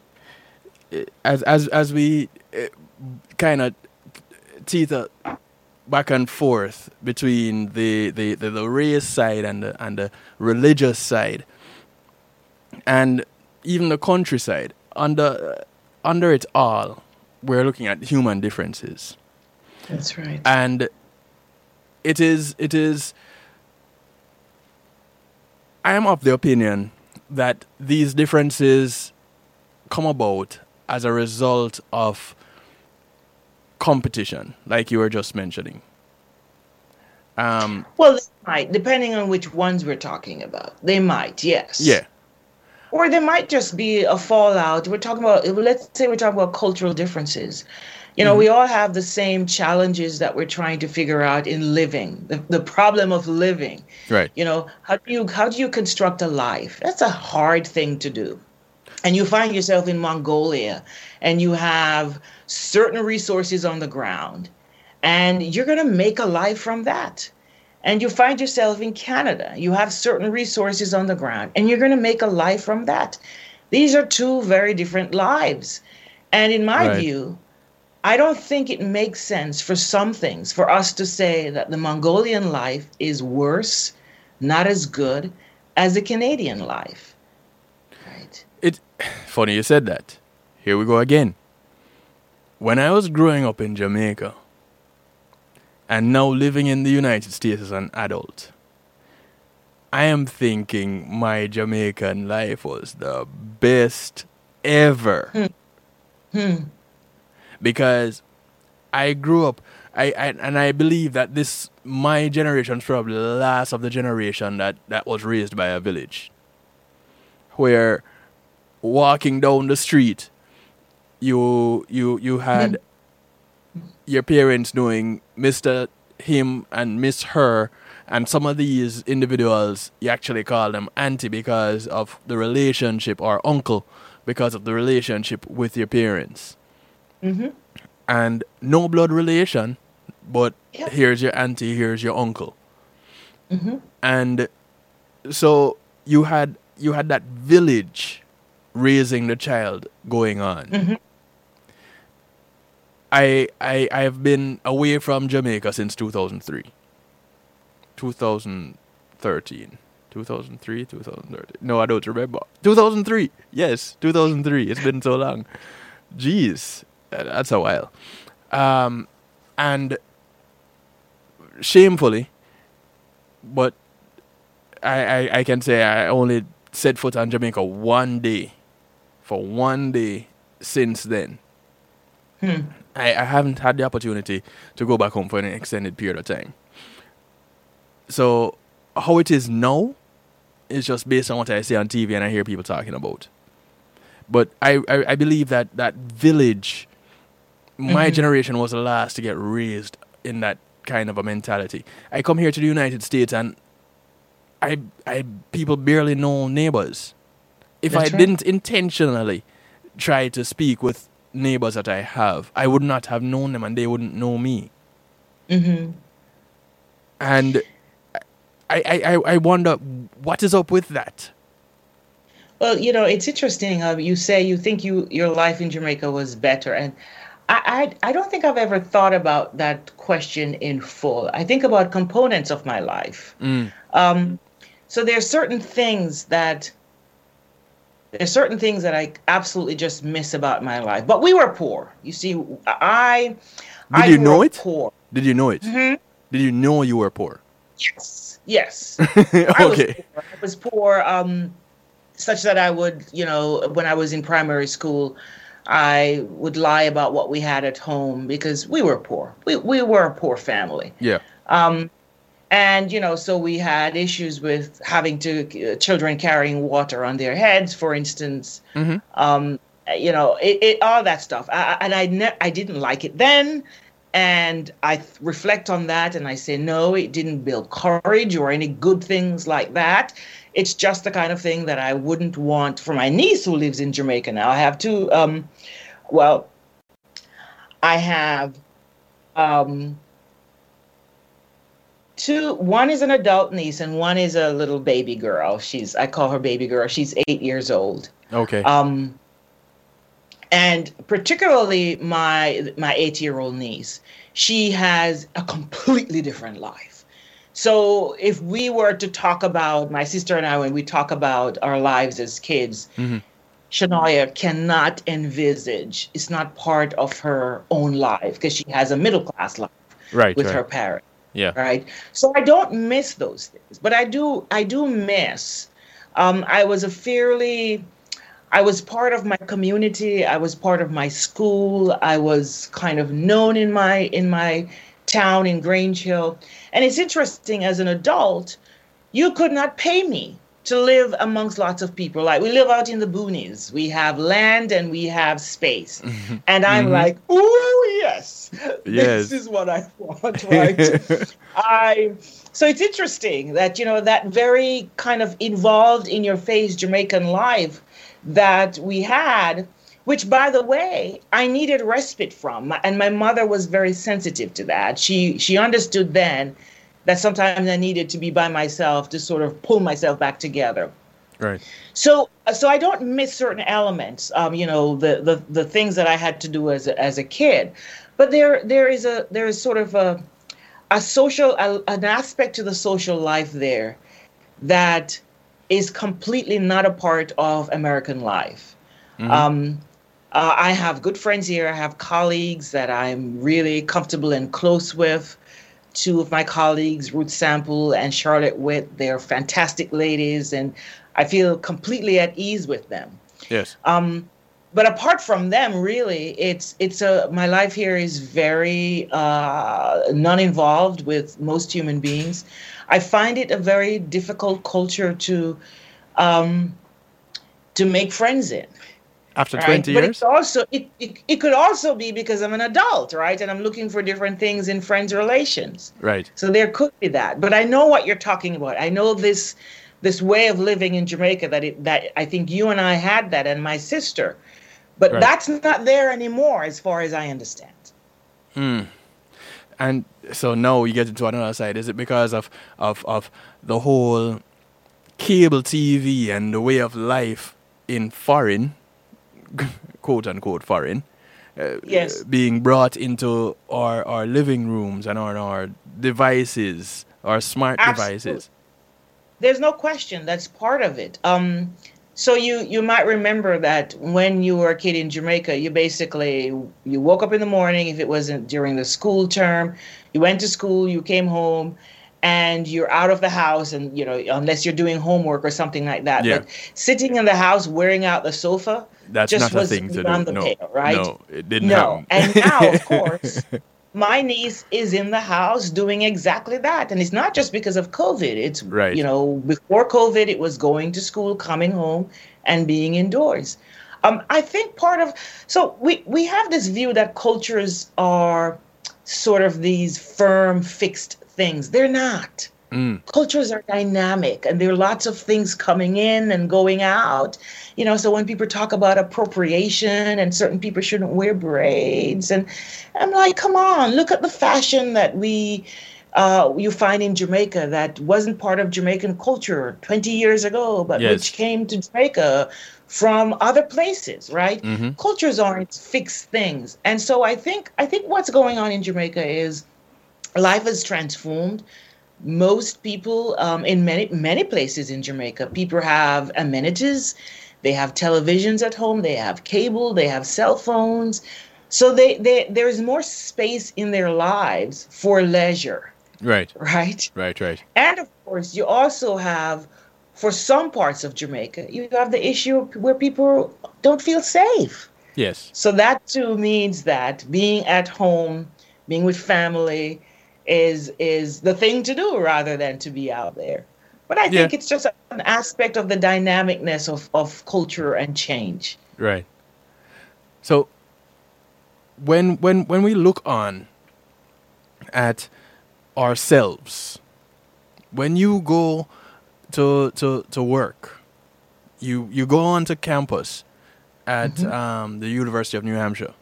as as as we eh, kind of teeter back and forth between the, the, the, the race side and the, and the religious side, and even the countryside, under under it all, we're looking at human differences
That's right.
and it is it is i am of the opinion that these differences come about as a result of competition like you were just mentioning um
Well, they might, depending on which ones we're talking about. They might, yes.
yeah
Or there might just be a fallout. We're talking about, let's say we're talking about cultural differences. You know, mm-hmm. we all have the same challenges that we're trying to figure out in living, the, the problem of living.
right
You know, how do you how do you construct a life? That's a hard thing to do. And you find yourself in Mongolia and you have certain resources on the ground and you're going to make a life from that. And you find yourself in Canada. You have certain resources on the ground and you're going to make a life from that. These are two very different lives. And in my
Right.
view, I don't think it makes sense for some things for us to say that the Mongolian life is worse, not as good as the Canadian life. Right.
it funny you said that. Here we go again. When i was growing up in jamaica and now living in the united states as an adult i am thinking my jamaican life was the best ever hmm. Hmm. Because i grew up I, I and i believe that this my generation is probably the last of the generation that that was raised by a village where walking down the street you you you had your parents knowing Mr. him and Miss her and some of these individuals you actually call them auntie because of the relationship or uncle because of the relationship with your parents
Mhm.
and no blood relation but
Yeah.
here's your auntie here's your uncle
Mhm.
and so you had you had that village raising the child going on.
Mhm.
I I I have been away from Jamaica since 2003. 2013. 2003, 2013. No, I don't remember. 2003. Yes, 2003. It's been so long. Jeez, that's a while. Um, and shamefully, but I, I, I can say I only set foot on Jamaica one day, for one day since then.
Hmm.
I, I haven't had the opportunity to go back home for an extended period of time. So how it is now is just based on what I see on TV and I hear people talking about. But I, I, I believe that that village, my
Mhm.
generation was the last to get raised in that kind of a mentality. I come here to the United States and I, I people barely know neighbors. If
That's
I
right.
didn't intentionally try to speak with neighbors that I have, I would not have known them and they wouldn't know me.
hmm
And I, I, I, I wonder what is up with that.
Well, you know, it's interesting. Uh, you say you think you your life in Jamaica was better, and I, I I don't think I've ever thought about that question in full. I think about components of my life.
Mm.
Um, so there are certain things that there are certain things that I absolutely just miss about my life. But we were poor. You see, I
Did
I
you know it?
Poor.
Did you know it?
Mhm.
Did you know you were poor?
Yes. Yes. I was
okay.
poor. I was poor, um, such that I would, you know, when I was in primary school, I would lie about what we had at home because we were poor. We we were a poor family.
Yeah.
Um, and you know, so we had issues with having to uh, children carrying water on their heads, for instance.
Mhm.
Um, you know, it, it all that stuff. I, and I ne- I didn't like it then, and I reflect on that and I say, no, it didn't build courage or any good things like that. It's just the kind of thing that I wouldn't want for my niece who lives in Jamaica now. I have two, um, well, I have um, two, one is an adult niece and one is a little baby girl. She's, I call her baby girl. She's eight years old.
Okay.
Um, and particularly my my eight year old niece, she has a completely different life. So if we were to talk about my sister and I, when we talk about our lives as kids,
Mhm.
Shania cannot envisage. It's not part of her own life because she has a middle class life
right.
with
right.
her parents
Yeah.
right so i don't miss those things but i do i do miss um, i was a fairly i was part of my community i was part of my school i was kind of known in my in my town in grange hill. And it's interesting as an adult you could not pay me to live amongst lots of people. Like we live out in the boonies. We have land and we have space. And i'm
Mhm.
like oh yes.
Yes.
this is what i want right? I so it's interesting that you know that very kind of involved in your face Jamaican life that we had, which by the way I needed respite from, and my mother was very sensitive to that. She she understood then that sometimes I needed to be by myself to sort of pull myself back together.
right.
So, so I don't miss certain elements, um, you know, the, the the things that I had to do as a, as a kid, but there there is a there is sort of a a social a, an aspect to the social life there that is completely not a part of American life. Um, uh, I have good friends here. I have colleagues that I'm really comfortable and close with. Two of my colleagues, Ruth Sample and Charlotte Witt, they're fantastic ladies, and I feel completely at ease with them.
Yes.
Um, but apart from them, really, it's it's a my life here is very uh, non-involved with most human beings. I find it a very difficult culture to um, to make friends in.
After
right?
20
But
years?
it's also it, it it could also be because I'm an adult, right? And I'm looking for different things in friends relations.
Right.
So there could be that. But I know what you're talking about. I know this this way of living in Jamaica that it that I think you and I had that and my sister. But
Right.
that's not there anymore as far as I understand. Hmm.
And so now you get into another side. Is it because of, of, of the whole cable TV and the way of life in foreign, quote unquote foreign, uh,
Yes.
being brought into our, our living rooms and on our devices, our smart
Absolutely.
devices?
There's no question that's part of it. Um, so you you might remember that when you were a kid in Jamaica, you basically you woke up in the morning if it wasn't during the school term, you went to school, you came home, and you're out of the house, and you know unless you're doing homework or something like that.
Yeah.
But sitting in the house wearing out the sofa,
That's
just
not a
was
thing to do.
the
No,
pale, right?
no, it didn't
no.
happen.
And now, of course, my niece is in the house doing exactly that. And it's not just because of COVID. It's,
Right.
you know, before COVID, it was going to school, coming home, and being indoors. Um, I think part of, so we, we have this view that cultures are sort of these firm, fixed things. They're not
Mm,
cultures are dynamic and there are lots of things coming in and going out you know so when people talk about appropriation and certain people shouldn't wear braids and i'm like come on look at the fashion that we uh, you find in jamaica that wasn't part of jamaican culture 20 years ago but
Yes.
which came to jamaica from other places right
Mhm.
cultures aren't fixed things and so i think i think what's going on in jamaica is life has transformed most people um, in many many places in Jamaica, people have amenities. They have televisions at home. They have cable. They have cell phones. So they, they there's more space in their lives for leisure,
right,
right?
right, right.
And of course, you also have, for some parts of Jamaica, you have the issue where people don't feel safe.
Yes.
So that too means that being at home, being with family, is is the thing to do rather than to be out there. But I think
Yeah.
it's just an aspect of the dynamicness of, of culture and change.
Right. So when when when we look on at ourselves. When you go to to to work, you you go onto campus at um, the University of New Hampshire,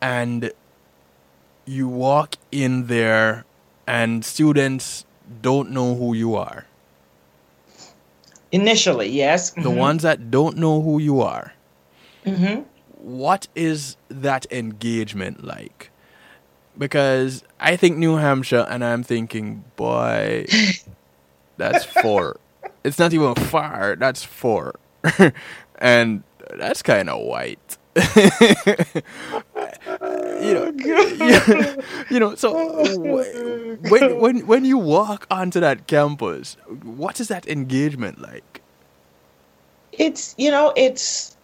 and you walk in there, and students don't know who you are.
Initially, yes.
The ones that don't know who you are,
hmm
what is that engagement like? Because I think New Hampshire, and I'm thinking, boy, that's four. it's not even far. That's four, and that's kind of white. you know, oh, you, you know. So oh, when when when you walk onto that campus, what is that engagement like?
It's you know it's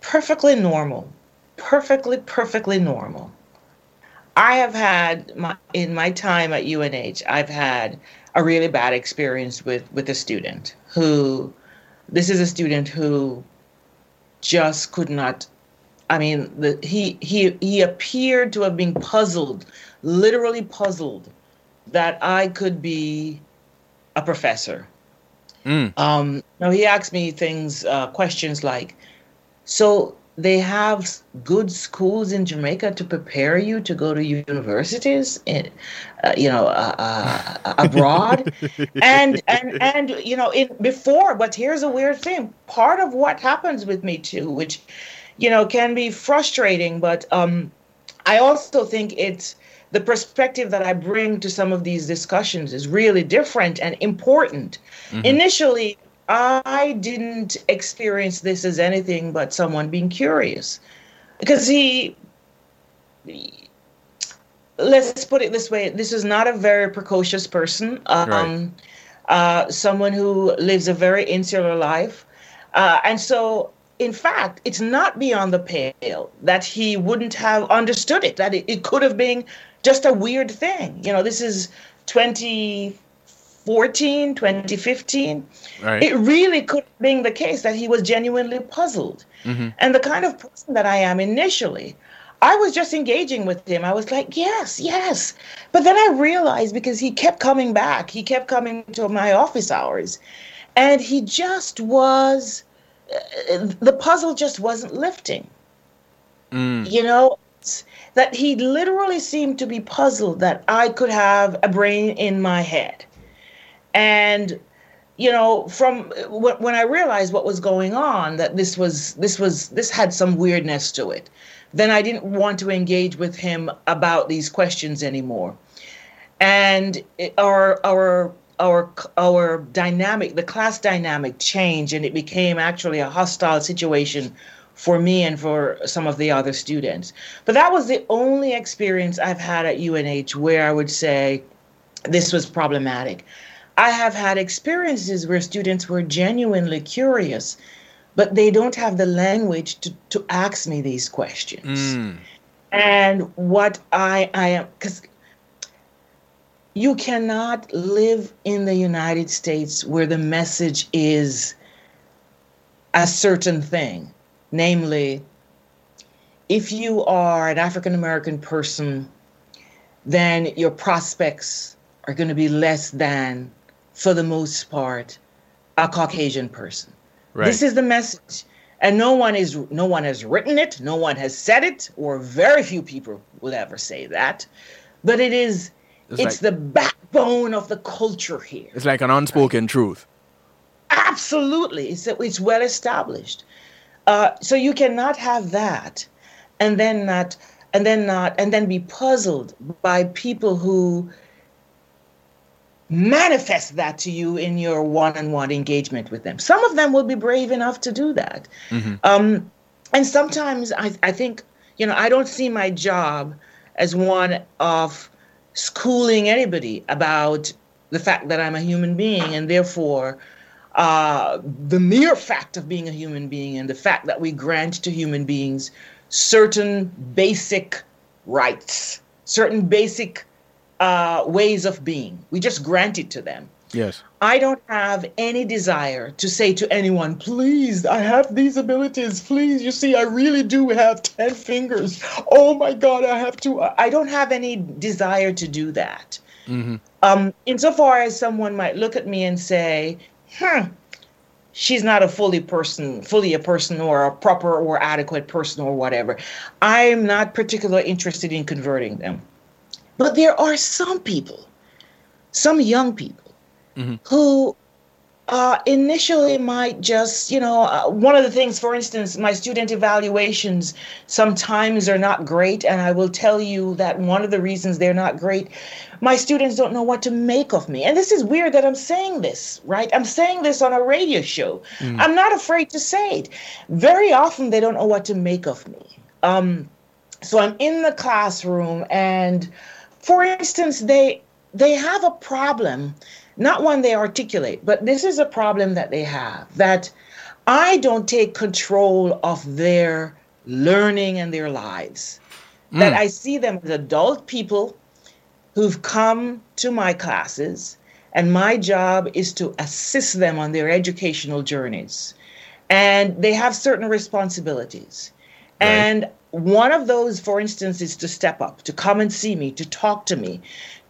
perfectly normal, perfectly perfectly normal. I have had my in my time at UNH, I've had a really bad experience with with a student who this is a student who just could not I mean the he he he appeared to have been puzzled, literally puzzled that I could be a professor.
Mm.
Um, now he asked me things, uh, questions like, "So they have good schools in Jamaica to prepare you to go to universities, in, uh, you know, uh, uh, abroad?" and and and you know, in before. But here's a weird thing: part of what happens with me too, which you know can be frustrating, but um, I also think it's the perspective that I bring to some of these discussions is really different and important. Initially, I didn't experience this as anything but someone being curious because he, let's put it this way this is not a very precocious person um,
Right.
uh, someone who lives a very insular life uh, and so in fact it's not beyond the pale that he wouldn't have understood it that it, it could have been just a weird thing you know this is 2014 2015
Right.
it really could have been the case that he was genuinely puzzled. Mm-hmm. And the kind of person that I am initially, I was just engaging with him. I was like, yes, yes. But then I realized because he kept coming back, he kept coming to my office hours, and he just was, the puzzle just wasn't lifting.
Mm.
You know, that he literally seemed to be puzzled that I could have a brain in my head. And you know from when when i realized what was going on that this was this was this had some weirdness to it then i didn't want to engage with him about these questions anymore and our our our our dynamic the class dynamic changed and it became actually a hostile situation for me and for some of the other students but that was the only experience i've had at unh where i would say this was problematic I have had experiences where students were genuinely curious, but they don't have the language to, to ask me these questions.
Mm.
And what I, I am, because you cannot live in the United States where the message is a certain thing. Namely, if you are an African American person, then your prospects are going to be less than, for the most part, a Caucasian person.
Right.
This is the message. And no one is no one has written it, no one has said it, or very few people will ever say that. But it is
It's
it's,
like-
the backbone of the culture here.
It's like an unspoken truth.
Absolutely. It's it's well established. Uh, so you cannot have that and then not and then not and then be puzzled by people who manifest that to you in your one-on-one engagement with them. Some of them will be brave enough to do that. Um, and sometimes I, I think, you know, I don't see my job as one of schooling anybody about the fact that I'm a human being and therefore uh, the mere fact of being a human being and the fact that we grant to human beings certain basic rights, certain basic uh, ways of being. We just grant it to them.
Yes.
I don't have any desire to say to anyone, please, I have these abilities. Please, you see, I really do have 10 fingers. Oh my God, I have to. I don't have any desire to do that. Um, insofar as someone might look at me and say, hmm, she's not a fully person, fully a person or a proper or adequate person or whatever. I'm not particularly interested in converting them. But there are some people, some young people, who uh, initially might just, you know, uh, one of the things, for instance, my student evaluations sometimes are not great. And I will tell you that one of the reasons they're not great, my students don't know what to make of me. And this is weird that I'm saying this, right? I'm saying this on a radio show. I'm not afraid to say it. Very often they don't know what to make of me. Um, so I'm in the classroom and for instance they they have a problem not one they articulate but this is a problem that they have that i don't take control of their learning and their lives. Hmm. That i see them as adult people who've come to my classes and my job is to assist them on their educational journeys. And they have certain responsibilities. And one of those, for instance, is to step up, to come and see me, to talk to me,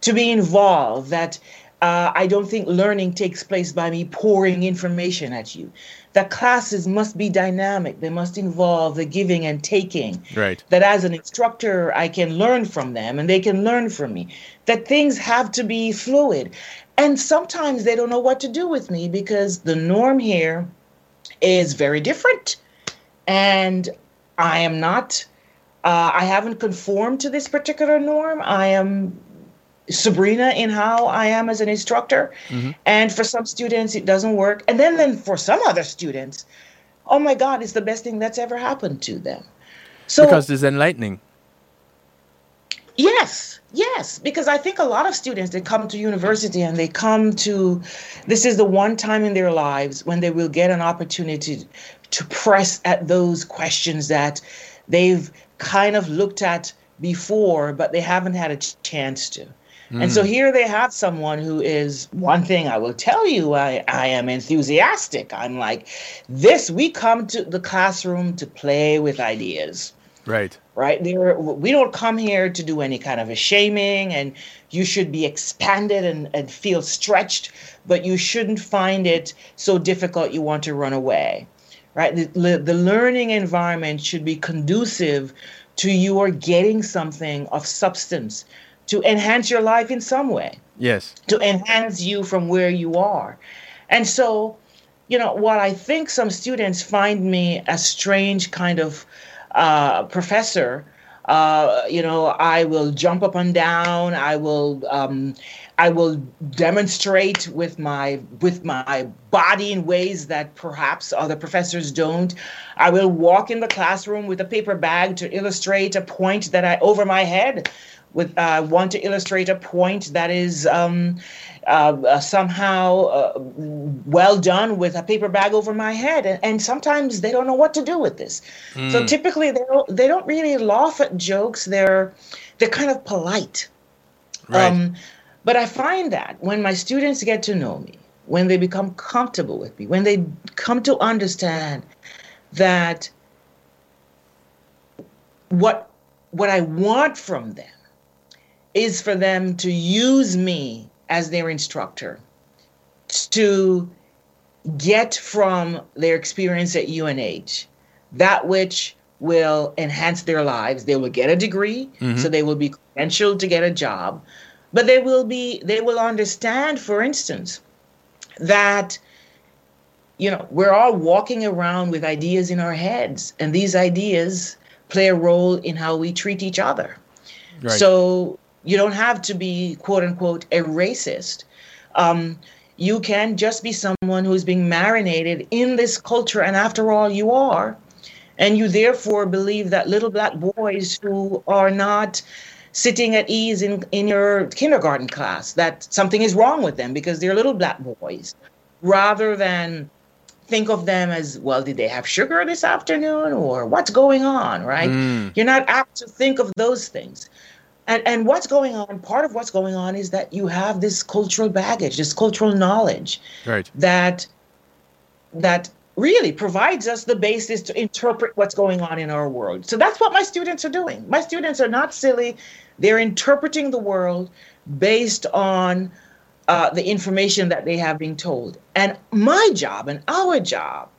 to be involved. That uh, I don't think learning takes place by me pouring information at you. The classes must be dynamic, they must involve the giving and taking.
Right.
That as an instructor, I can learn from them and they can learn from me. That things have to be fluid. And sometimes they don't know what to do with me because the norm here is very different. And I am not, uh, I haven't conformed to this particular norm. I am Subrena in how I am as an instructor. Mm-hmm. And for some students, it doesn't work. And then, then for some other students, oh my God, it's the best thing that's ever happened to them. So,
Because it's enlightening.
Yes, yes, because I think a lot of students that come to university and they come to this is the one time in their lives when they will get an opportunity to press at those questions that they've kind of looked at before, but they haven't had a chance to. And so hmm. here they have someone who is one thing I will tell you, I, I am enthusiastic. I'm like, this, we come to the classroom to play with ideas.
Right.
right? There we don't come here to do any kind of a shaming and you should be expanded and, and feel stretched but you shouldn't find it so difficult you want to run away. Right? The, the learning environment should be conducive to your getting something of substance to enhance your life in some way
Yes.
to enhance you from where you are. And so, you know, what I think some students find me a strange kind of uh, professor. Uh, you know, I will jump up and down. I will, um, I will demonstrate with my with my body in ways that perhaps other professors don't. I will walk in the classroom with a paper bag to illustrate a point that I over my head with uh, want to illustrate a point that is um, uh, uh, somehow uh, well done with a paper bag over my head, and, and sometimes they don't know what to do with this. So typically they don't, they don't really laugh at jokes. They're they're kind of polite.
Right.
Um, but I find that when my students get to know me, when they become comfortable with me, when they come to understand that what what I want from them is for them to use me as their instructor to get from their experience at UNH that which will enhance their lives. They will get a degree, mm-hmm. so they will be credentialed to get a job, but they will be they will understand, for instance, that you know we're all walking around with ideas in our heads, and these ideas play a role in how we treat each other.
Right.
So you don't have to be quote unquote a racist. Um, you can just be someone who's being marinated in this culture, and after all, you are. And you therefore believe that little black boys who are not sitting at ease in, in your kindergarten class, that something is wrong with them because they're little black boys, rather than think of them as, well, did they have sugar this afternoon or what's going on, right? You're not apt to think of those things. And and what's going on? Part of what's going on is that you have this cultural baggage, this cultural knowledge
Right.
that that really provides us the basis to interpret what's going on in our world. So that's what my students are doing. My students are not silly. They're interpreting the world based on uh, the information that they have been told. And my job and our job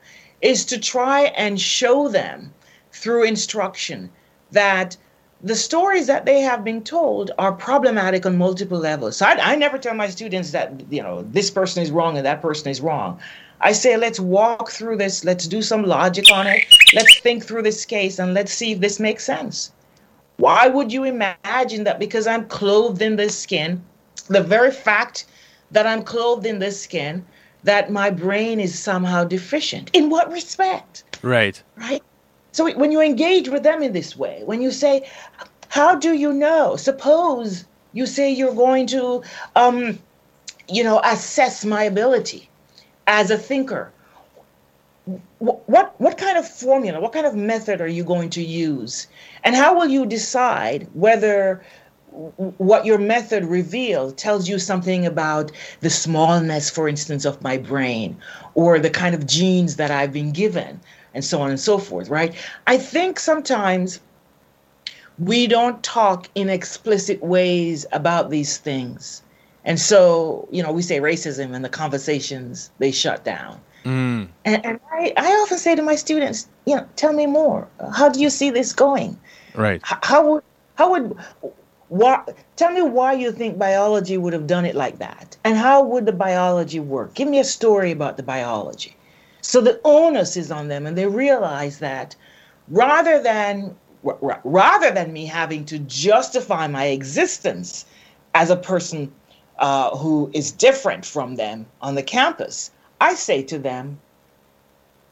is to try and show them through instruction that the stories that they have been told are problematic on multiple levels. So I, I never tell my students that, you know, this person is wrong and that person is wrong. I say, let's walk through this, let's do some logic on it, let's think through this case, and let's see if this makes sense. Why would you imagine that because I'm clothed in this skin, the very fact that I'm clothed in this skin, that my brain is somehow deficient? In what respect?
Right.
right? So when you engage with them in this way, when you say, "How do you know?" Suppose you say you're going to, um, you know, assess my ability as a thinker. Wh- What what kind of formula, what kind of method are you going to use, and how will you decide whether what your method reveals tells you something about the smallness, for instance, of my brain, or the kind of genes that I've been given, and so on and so forth, right? I think sometimes we don't talk in explicit ways about these things. And so, you know, we say racism and the conversations they shut down.
Mm.
And, and I, I often say to my students, you know, tell me more. How do you see this going?
Right.
H- How would how would why tell me why you think biology would have done it like that? And how would the biology work? Give me a story about the biology. So the onus is on them and they realize that rather than rather than me having to justify my existence as a person uh, who is different from them on the campus, I say to them,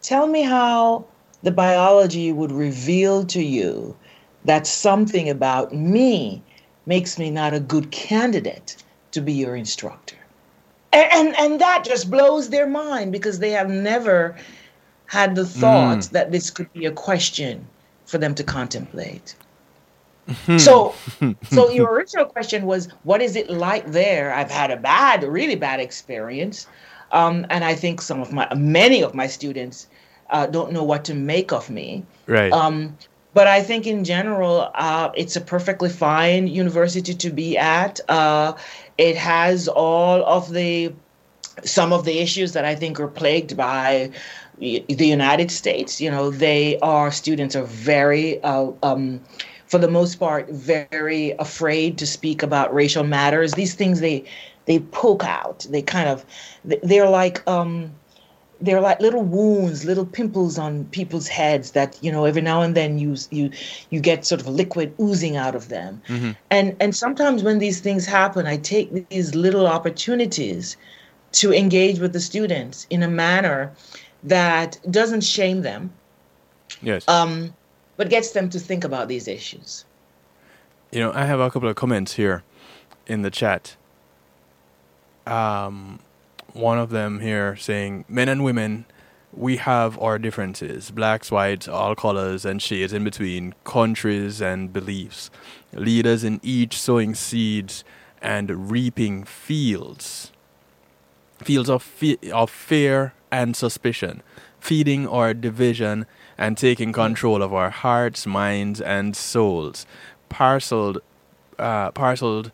tell me how the biology would reveal to you that something about me makes me not a good candidate to be your instructor. And, and, and that just blows their mind because they have never had the thought
Mm.
that this could be a question for them to contemplate. So, so your original question was, what is it like there? I've had a bad, a really bad experience, um, and I think some of my, many of my students uh, don't know what to make of me.
Right.
Um, but I think in general, uh, it's a perfectly fine university to be at. Uh, it has all of the some of the issues that I think are plagued by the United States. You know, they are students are very, uh, um, for the most part, very afraid to speak about racial matters. These things they they poke out. They kind of they- they're like. Um, they're like little wounds, little pimples on people's heads that you know every now and then you you you get sort of liquid oozing out of them. And and sometimes when these things happen, I take these little opportunities to engage with the students in a manner that doesn't shame them,
yes.
um, but gets them to think about these issues.
You know, I have a couple of comments here in the chat. Um, one of them here saying, "Men and women, we have our differences: blacks, whites, all colors and shades in between, countries and beliefs. Leaders in each sowing seeds and reaping fields, fields of fe- of fear and suspicion, feeding our division and taking control of our hearts, minds, and souls, parceled, uh, parceled,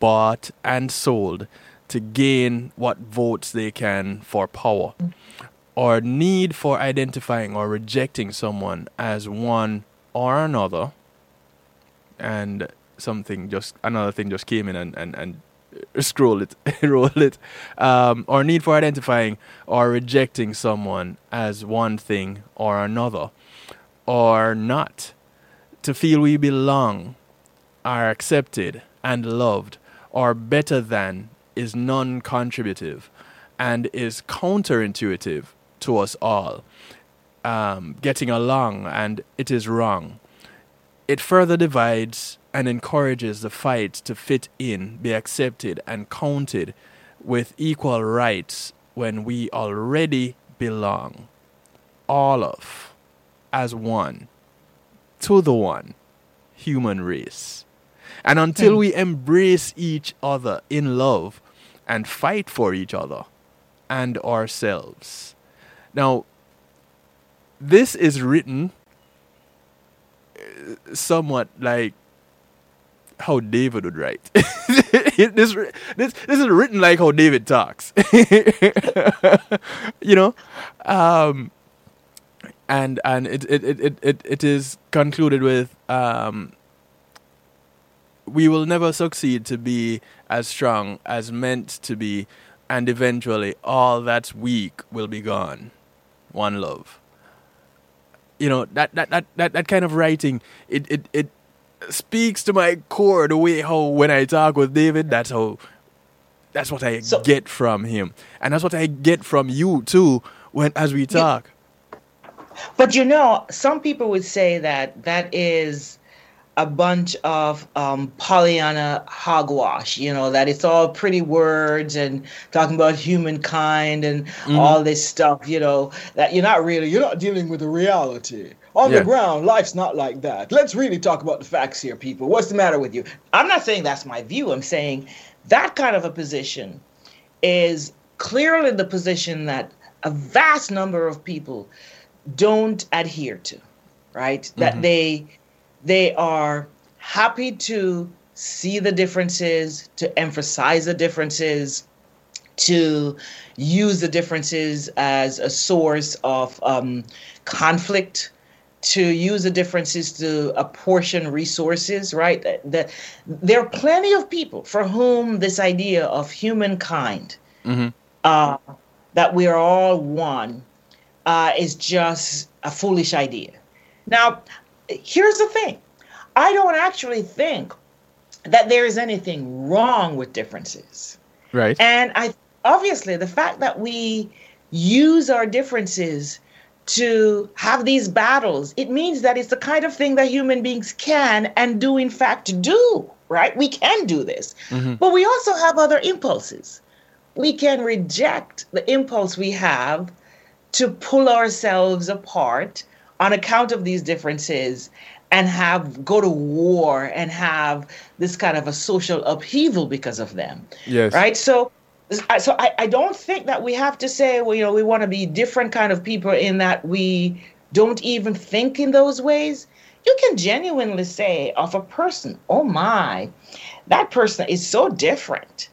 bought, and sold to gain what votes they can for power. Our need for identifying or rejecting someone as one or another, and something just another thing just came in and and, and scroll it, roll it. Um, our need for identifying or rejecting someone as one thing or another, or not, to feel we belong, are accepted and loved, or better than, is non contributive and is counterintuitive to us all. Um, getting along and it is wrong. It further divides and encourages the fight to fit in, be accepted, and counted with equal rights when we already belong. All of, as one, to the one, human race. And until we embrace each other in love and fight for each other and ourselves. Now, this is written uh, somewhat like how David would write. this, this, this is written like how David talks. you know? Um, and and it, it, it, it, it, it is concluded with um, we will never succeed to be as strong as meant to be, and eventually all that's weak will be gone. One love. You know, that, that, that, that, that kind of writing, it, it, it speaks to my core the way how when I talk with David, that's how that's what I
So-
get from him. And that's what I get from you too when as we talk.
But you know, some people would say that that is a bunch of um, Pollyanna hogwash, you know, that it's all pretty words and talking about humankind and all this stuff, you know, that you're not really, you're not dealing with the reality. On
Yeah.
the ground, life's not like that. Let's really talk about the facts here, people. What's the matter with you? I'm not saying that's my view. I'm saying that kind of a position is clearly the position that a vast number of people don't adhere to right that they they are happy to see the differences to emphasize the differences to use the differences as a source of um, conflict to use the differences to apportion resources right that, there are plenty of people for whom this idea of humankind uh, that we are all one uh, is just a foolish idea. Now, here's the thing I don't actually think that there is anything wrong with differences.
Right?
And I obviously the fact that we use our differences to have these battles, it means that it's the kind of thing that human beings can and do in fact do, right? We can do this. Mm-hmm. But we also have other impulses. We can reject the impulse we have to pull ourselves apart on account of these differences and have go to war and have this kind of a social upheaval because of them
Yes.
right so I- so I, I don't think that we have to say well you know we want to be different kind of people in that we don't even think in those ways you can genuinely say of a person oh my that person is so different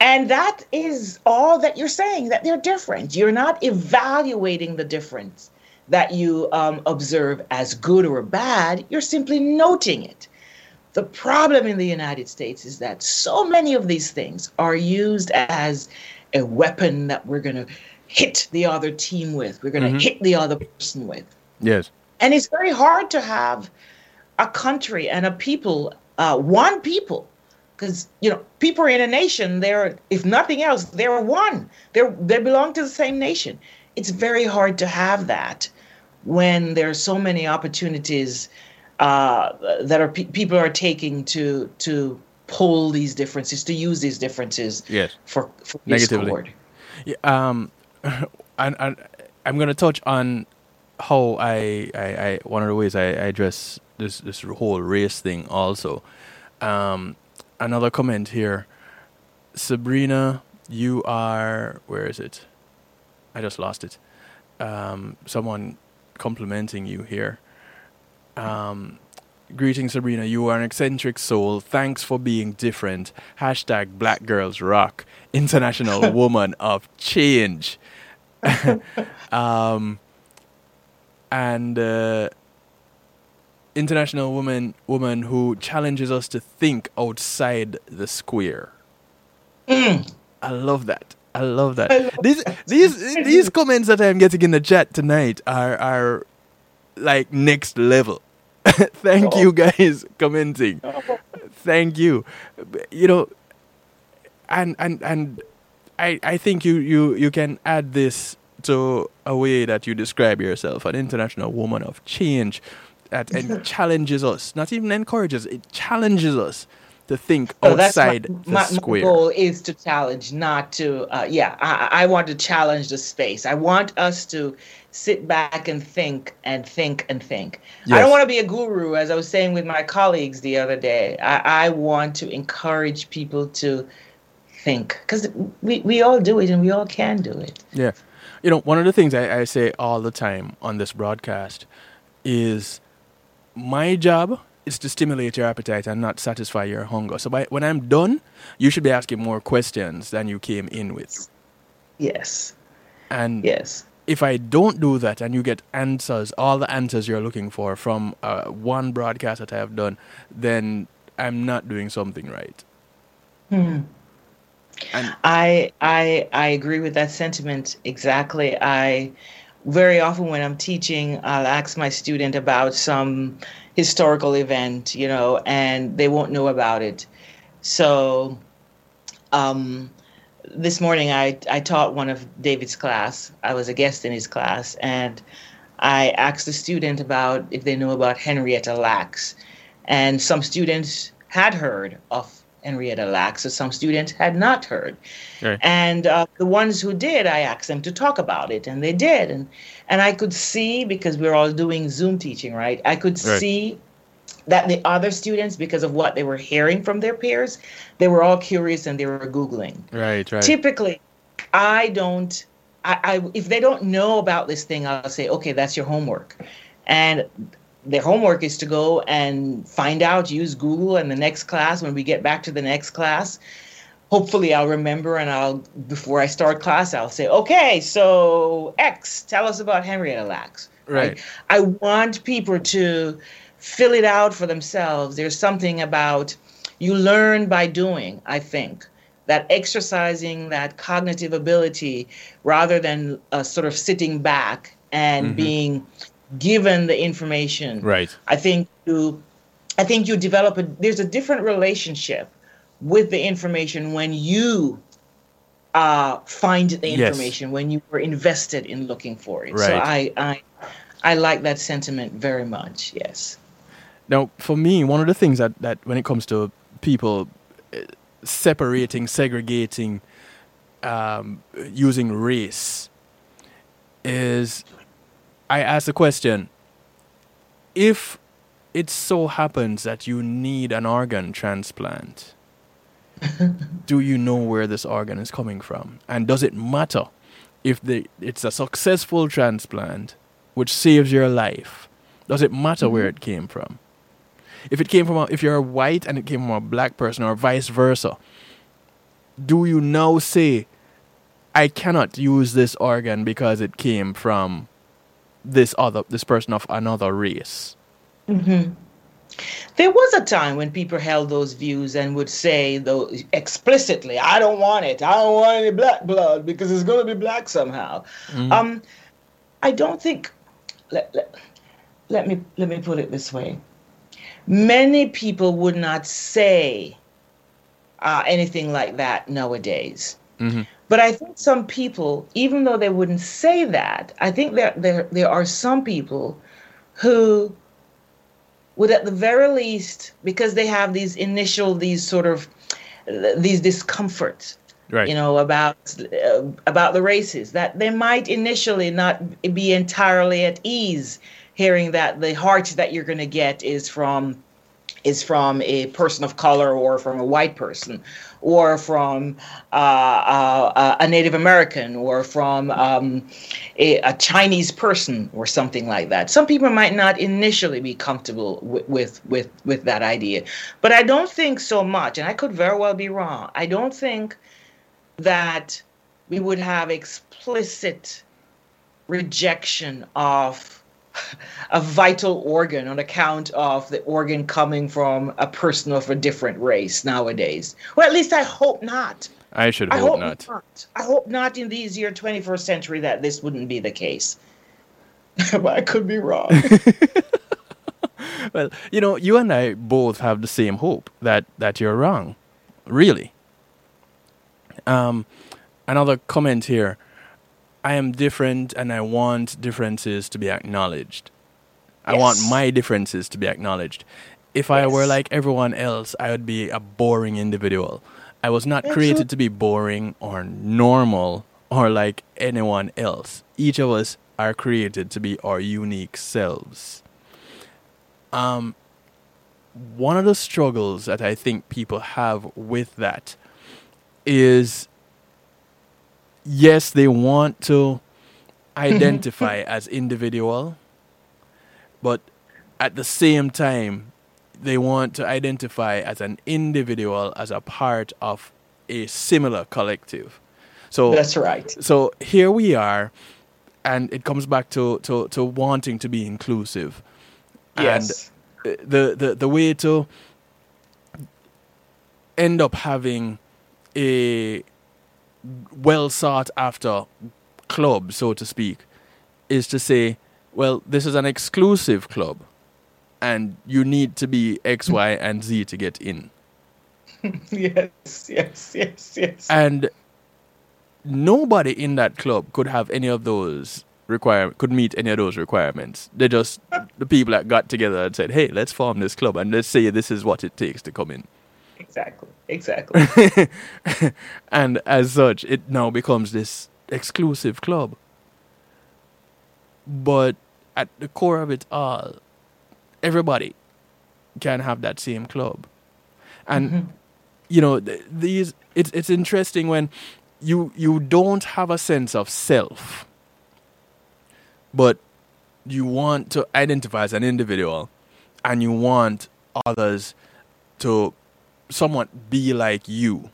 and that is all that you're saying that they're different. You're not evaluating the difference that you um, observe as good or bad. You're simply noting it. The problem in the United States is that so many of these things are used as a weapon that we're going to hit the other team with, we're going to hit the other person with.
Yes.
And it's very hard to have a country and a people, uh, one people, because you know people are in a nation. They're, if nothing else, they're one. They're they belong to the same nation. It's very hard to have that when there are so many opportunities uh, that are pe- people are taking to to pull these differences, to use these differences
Yes.
for, for
Negatively.
discord.
Yeah, um, and, and I'm going to touch on how I, I, I one of the ways I, I address this this whole race thing also. Um, another comment here, Subrena, you are where is it? I just lost it. Um, someone complimenting you here. Um, greetings, Subrena. You are an eccentric soul. Thanks for being different. Hashtag Black Girls Rock. International Woman of Change. um, and uh, international woman woman who challenges us to think outside the square. I love that. I love that.
I love
these these these comments that I'm getting in the chat tonight are are like next level. Thank you oh. guys commenting. Oh. Thank you. You know, and and and I I think you you you can add this to a way that you describe yourself, an international woman of change that challenges us, not even encourages, it challenges us to think
So that's my-
outside
my,
the
my
square.
goal is to challenge, not to. Uh, yeah, I, I want to challenge the space. I want us to sit back and think and think and think. I don't want to be a guru, as I was saying with my colleagues the other day. I, I want to encourage people to think because we, we all do it and we all can do it.
Yeah. You know, one of the things I, I say all the time on this broadcast is my job is to stimulate your appetite and not satisfy your hunger. So by, when I'm done, you should be asking more questions than you came in with.
Yes,
And
yes.
if I don't do that and you get answers, all the answers you're looking for from uh, one broadcast that I have done, then I'm not doing something right.
Hmm.
And
I I I agree with that sentiment exactly. I very often when I'm teaching, I'll ask my student about some historical event, you know, and they won't know about it. So um this morning I, I taught one of David's class. I was a guest in his class and I asked the student about if they know about Henrietta Lacks. And some students had heard of Henrietta Lacks, and some students had not heard.
Right.
And uh, the ones who did, I asked them to talk about it, and they did. And and I could see because we we're all doing Zoom teaching, right? I could
Right.
see that the other students, because of what they were hearing from their peers, they were all curious and they were googling
right, right.
typically i don't I, I if they don't know about this thing i'll say okay that's your homework and their homework is to go and find out use google and the next class. When we get back to the next class hopefully i'll remember and i'll before i start class i'll say okay so x tell us about henrietta lacks.
Right.
i want people to fill it out for themselves. There's something about you learn by doing i think. That exercising that cognitive ability rather than uh, sort of sitting back and being given the information
Right.
i think you i think you develop a there's a different relationship with the information when you uh, find the
Yes.
information when you were invested in looking for it so
Right.
I, I i like that sentiment very much yes
Now, for me, one of the things that, that when it comes to people uh, separating, segregating, um, using race, is I ask the question if it so happens that you need an organ transplant, do you know where this organ is coming from? And does it matter if the, it's a successful transplant which saves your life? Does it matter where mm-hmm. it came from? If it came from a, if you're a white and it came from a black person or vice versa, do you now say, I cannot use this organ because it came from this other this person of another race?
There was a time when people held those views and would say though explicitly, "I don't want it. I don't want any black blood because it's going to be black somehow." Um, I don't think. Let, let, let me let me put it this way. Many people would not say uh, anything like that nowadays. But I think some people, even though they wouldn't say that, I think there there there are some people who would at the very least because they have these initial these sort of these discomforts
Right.
you know about uh, about the races that they might initially not be entirely at ease hearing that the heart that you're going to get is from is from a person of color or from a white person or from uh, uh, a Native American or from um, a, a Chinese person or something like that. Some people might not initially be comfortable with, with, with, with that idea. But I don't think so much, and I could very well be wrong. I don't think that we would have explicit rejection of a vital organ on account of the organ coming from a person of a different race nowadays. Well, at least I hope not.
I should
I
hope,
hope
not.
not. I hope not in these year 21st century that this wouldn't be the case. but I could be wrong.
Well, you know, you and I both have the same hope that that you're wrong. Really. Um, another comment here. I am different, and I want differences to be acknowledged. I want my differences to be acknowledged. if I were like everyone else, I would be a boring individual. I was not
That's
created to be boring or normal or like anyone else. Each of us are created to be our unique selves. Um, one of the struggles that I think people have with that is yes, they want to identify as individual, but at the same time, they want to identify as an individual as a part of a similar collective. So
That's right.
so here we are, and it comes back to, to, to wanting to be inclusive.
Yes.
And the, the, the way to end up having a well sought after club, so to speak, is to say, well, this is an exclusive club, and you need to be X, Y, and Z to get in.
yes, yes, yes, yes.
and nobody in that club could have any of those require could meet any of those requirements. They just the people that got together and said, "Hey, let's form this club and let's say this is what it takes to come in."
Exactly, exactly.
and as such, it now becomes this exclusive club. But at the core of it all, everybody can have that same club. And mm-hmm. you know, th- these it's it's interesting when you you don't have a sense of self, but you want to identify as an individual, and you want others to somewhat be like you.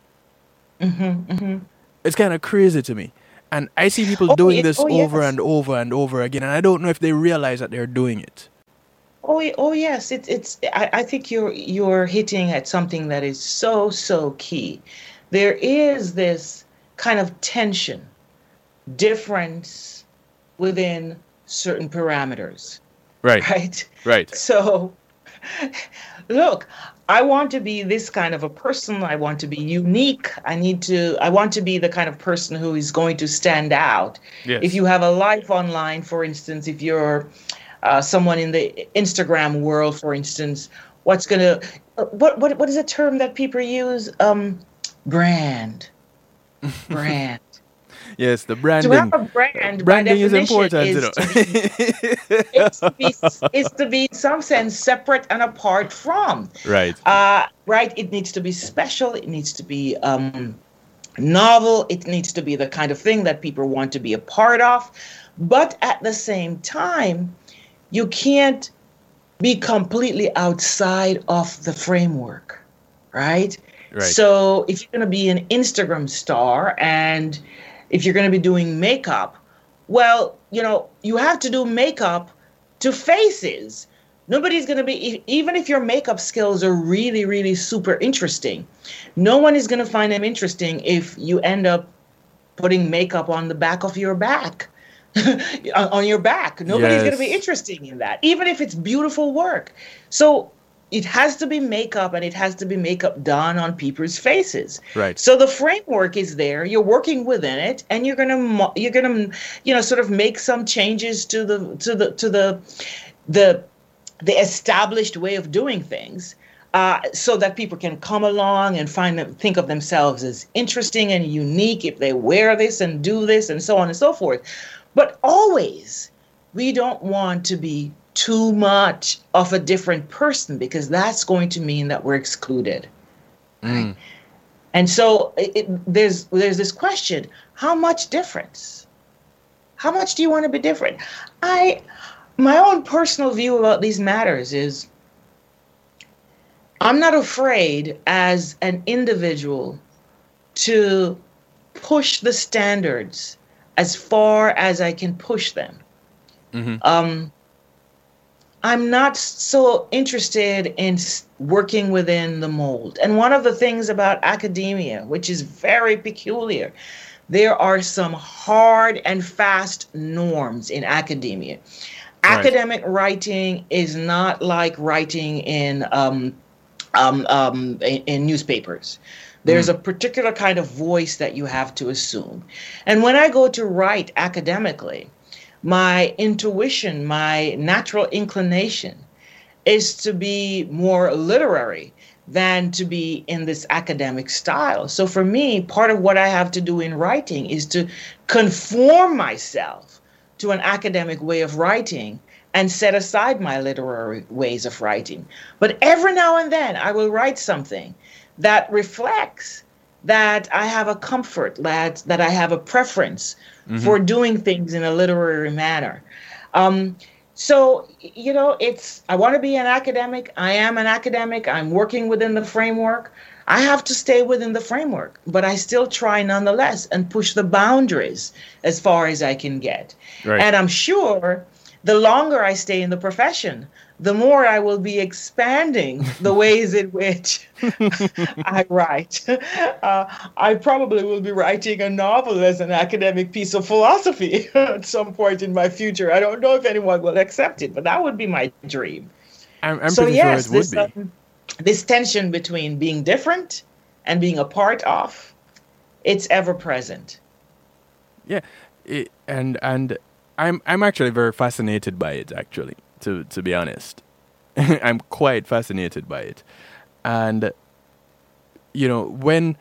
Mm-hmm, mm-hmm. It's kind of crazy to me. And I see people
Oh,
doing
ye-
this
oh,
over
yes.
and over and over again, and I don't know if they realize that they're doing it.
Oh, oh yes, it's it's. I, I think you're you're hitting at something that is so so key. There is this kind of tension, difference within certain parameters,
Right.
right?
Right.
So, look, I want to be this kind of a person. I want to be unique. I need to. I want to be the kind of person who is going to stand out.
Yes.
If you have a life online, for instance, if you're uh, someone in the Instagram world, for instance, what's gonna what what what is a term that people use? Um, brand, brand.
Yes, the branding.
to have a brand,
branding is important, you know.
to be it's to be it's to be in some sense separate and apart from
right.
uh, right it needs to be special it needs to be um, novel it needs to be the kind of thing that people want to be a part of but at the same time you can't be completely outside of the framework right
Right.
so if you're going to be an instagram star and if you're going to be doing makeup well you know you have to do makeup to faces. Nobody's going to be even if your makeup skills are really really super interesting no one is going to find them interesting if you end up putting makeup on the back of your back. On your back. Nobody's going to be
Yes.
interested in that even if it's beautiful work. So it has to be makeup and it has to be makeup done on people's faces
Right.
so the framework is there you're working within it and you're to you're to you know sort of make some changes to the to the to the the the established way of doing things uh, so that people can come along and find them, think of themselves as interesting and unique if they wear this and do this and so on and so forth. But always, we don't want to be too much of a different person because that's going to mean that we're excluded.
Mm.
And so it, it- there's there's this question: How much difference? How much do you want to be different? I, my own personal view about these matters is, I'm not afraid as an individual to push the standards as far as I can push them.
Mhm.
Um, I'm not so interested in working within the mold. And one of the things about academia, which is very peculiar, there are some hard and fast norms in academia.
Right.
Academic writing is not like writing in um, um, um, in, in newspapers. There's a particular kind of voice that you have to assume. And when I go to write academically, my intuition, my natural inclination is to be more literary than to be in this academic style. So for me, part of what I have to do in writing is to conform myself to an academic way of writing and set aside my literary ways of writing. But every now and then I will write something that reflects that I have a comfort, that, that I have a preference mm-hmm. for doing things in a literary manner. Um, so you know it's i want to be an academic i am an academic i'm working within the framework i have to stay within the framework but i still try nonetheless and push the boundaries as far as i can get right. and i'm sure the longer I stay in the profession, the more I will be expanding the ways in which I write. Uh, I probably will be writing a novel as an academic piece of philosophy at some point in my future. I don't know if anyone will accept it, but that would be my dream.
I'm, I'm so, yes, sure this, um,
this tension between being different and being a part of, it's ever present.
Yeah, it, and and I'm I'm actually very fascinated by it. Actually, to to be honest, I'm quite fascinated by it, and you know when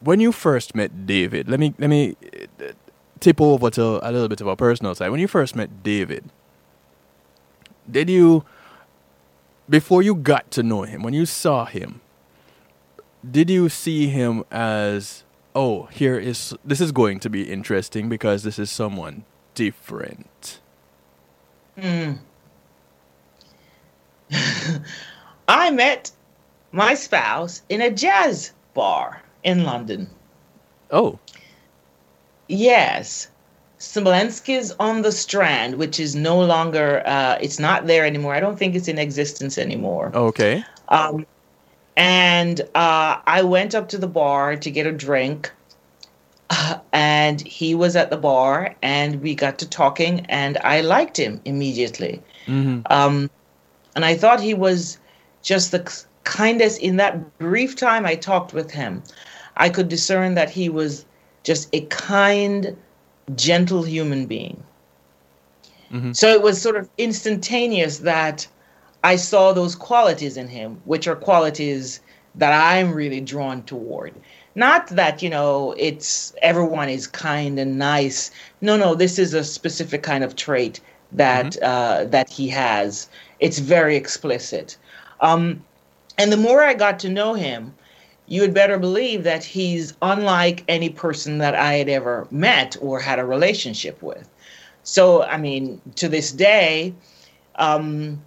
when you first met David, let me let me uh, tip over to a little bit of a personal side. When you first met David, did you before you got to know him, when you saw him, did you see him as oh, here is this is going to be interesting because this is someone different?
Mm. I met my spouse in a jazz bar in London.
Oh.
Yes. Smollensky's on the Strand, which is no longer, uh, it's not there anymore. I don't think it's in existence anymore.
Okay.
Um, and uh, I went up to the bar to get a drink and he was at the bar and we got to talking and i liked him immediately mm-hmm. um, and i thought he was just the kindest. In that brief time i talked with him i could discern that he was just a kind gentle human being. Mm-hmm. so it was sort of instantaneous that i saw those qualities in him which are qualities that i'm really drawn toward. Not that you know it's everyone is kind and nice. No no this is a specific kind of trait that mm-hmm. uh, that he has it's very explicit. Um, and the more i got to know him you had better believe that he's unlike any person that i had ever met or had a relationship with. So i mean to this day um,